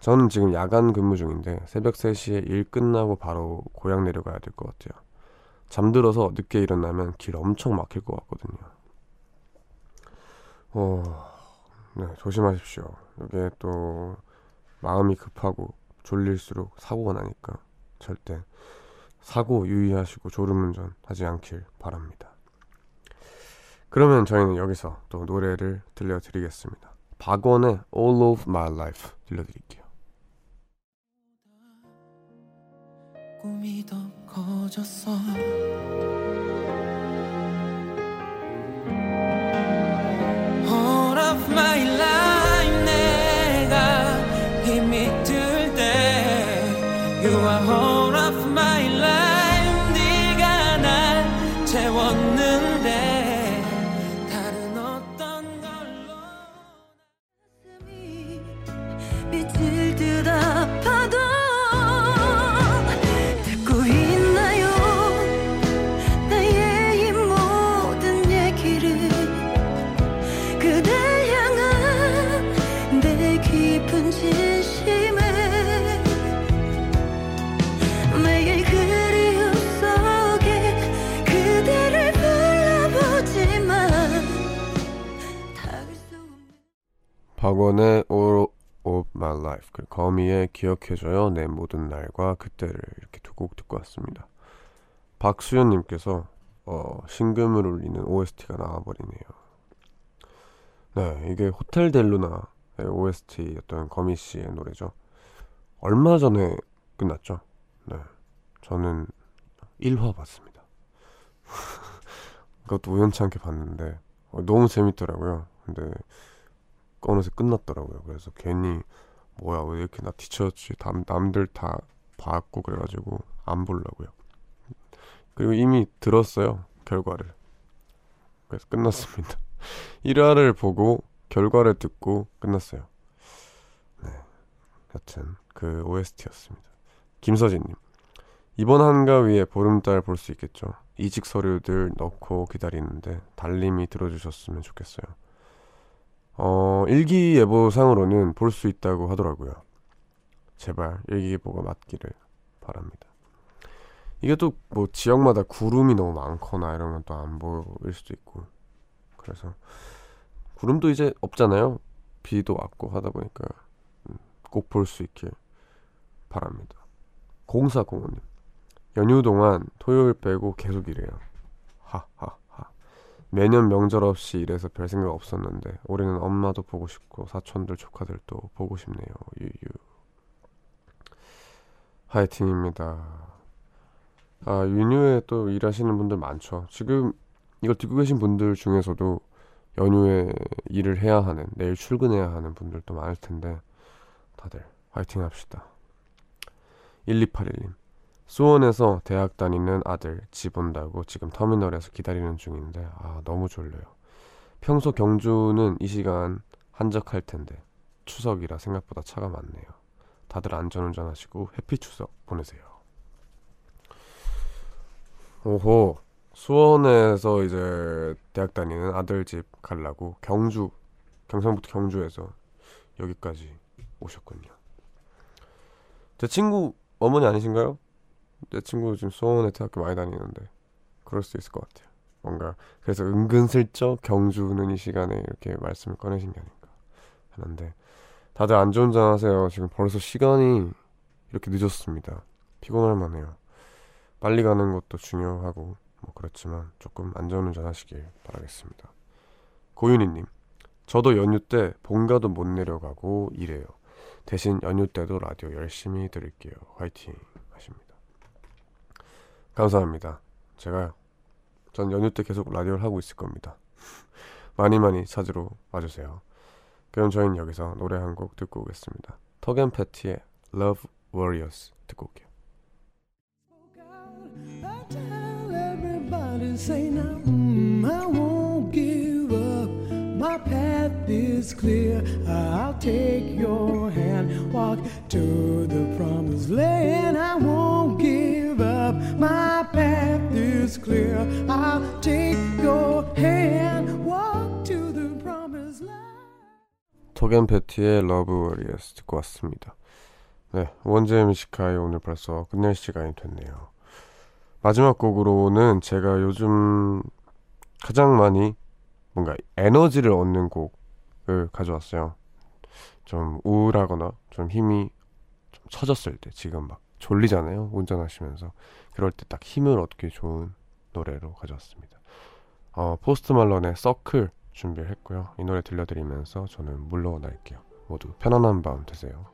저는 지금 야간 근무 중인데 새벽 3시에 일 끝나고 바로 고향 내려가야 될 것 같아요. 잠들어서 늦게 일어나면 길 엄청 막힐 것 같거든요. 어, 네, 조심하십시오. 이게 또 마음이 급하고 졸릴수록 사고가 나니까 절대 사고 유의하시고 졸음운전 하지 않길 바랍니다. 그러면 저희는 여기서 또 노래를 들려드리겠습니다. 박원의 All of My Life 들려드릴게요. 꿈이 더 커졌어 All of my life 박원의 All of My Life 그리고 거미의 기억해줘요 내 모든 날과 그때를 이렇게 두 곡 듣고 왔습니다. 박수현님께서 어, 신금을 울리는 OST가 나와버리네요. 네, 이게 호텔 델루나의 OST였던 거미 씨의 노래죠. 얼마 전에 끝났죠. 네, 저는 1화 봤습니다. 그것도 우연찮게 봤는데 어, 너무 재밌더라고요. 근데 어느새 끝났더라고요. 그래서 괜히 뭐야 왜 이렇게 나 뒤처졌지? 남, 남들 다 봤고 그래가지고 안 보려고요. 그리고 이미 들었어요 결과를. 그래서 끝났습니다. 1화를 보고 결과를 듣고 끝났어요. 네, 여튼 그 OST였습니다. 김서진님 이번 한가위에 보름달 볼 수 있겠죠. 이직 서류들 넣고 기다리는데 달님이 들어주셨으면 좋겠어요. 어, 일기예보상으로는 볼 수 있다고 하더라고요. 제발 일기예보가 맞기를 바랍니다. 이게 또 뭐 지역마다 구름이 너무 많거나 이러면 또 안 보일 수도 있고 그래서 구름도 이제 없잖아요. 비도 왔고 하다 보니까 음, 꼭볼 수 있길 바랍니다. 0405님 연휴 동안 토요일 빼고 계속 일해요. 하하하. 매년 명절 없이 일해서 별 생각 없었는데 올해는 엄마도 보고 싶고 사촌들 조카들도 보고 싶네요. 유유. 화이팅입니다. 아 연휴에 또 일하시는 분들 많죠. 지금 이걸 듣고 계신 분들 중에서도 연휴에 일을 해야 하는 내일 출근해야 하는 분들도 많을 텐데 다들 화이팅 합시다. 1281님 수원에서 대학 다니는 아들 집 온다고 지금 터미널에서 기다리는 중인데 아 너무 졸려요. 평소 경주는 이 시간 한적할 텐데 추석이라 생각보다 차가 많네요. 다들 안전운전 하시고 해피 추석 보내세요. 오호 수원에서 이제 대학 다니는 아들 집 가려고 경주 경상북도 경주에서 여기까지 오셨군요. 제 친구 어머니 아니신가요? 내 친구 지금 수원에 대학교 많이 다니는데 그럴 수 있을 것 같아요. 뭔가 그래서 은근슬쩍 경주는 이 시간에 이렇게 말씀을 꺼내신 게 아닌가 하는데 다들 안전운전 하세요. 지금 벌써 시간이 이렇게 늦었습니다. 피곤할 만해요. 빨리 가는 것도 중요하고 뭐 그렇지만 조금 안전운전 하시길 바라겠습니다. 고윤희님, 저도 연휴 때 본가도 못 내려가고 일해요. 대신 연휴 때도 라디오 열심히 들을게요. 화이팅. 감사합니다. 제가 전 연휴 때 계속 라디오를 하고 있을 겁니다. 많이 많이 찾으러 와주세요. 그럼 저희는 여기서 노래 한 곡 듣고 오겠습니다. 턱앤 패티의 Love Warriors 듣고 올게요. Mm. My path is clear. I'll take your hand, walk to the promised land. I won't give up. My path is clear. I'll take your hand, walk to the promised land. 턱앤 패티의 Love Warriors 듣고 왔습니다. 네, 원제 뮤지카이 오늘 벌써 끝낼 시간이 됐네요. 마지막 곡으로는 제가 요즘 가장 많이 뭔가 에너지를 얻는 곡을 가져왔어요. 좀 우울하거나 좀 힘이 좀 처졌을 때 지금 막 졸리잖아요. 운전하시면서. 그럴 때 딱 힘을 얻기 좋은 노래로 가져왔습니다. 어, 포스트 말런의 서클 준비했고요. 이 노래 들려드리면서 저는 물러날게요. 모두 편안한 밤 되세요.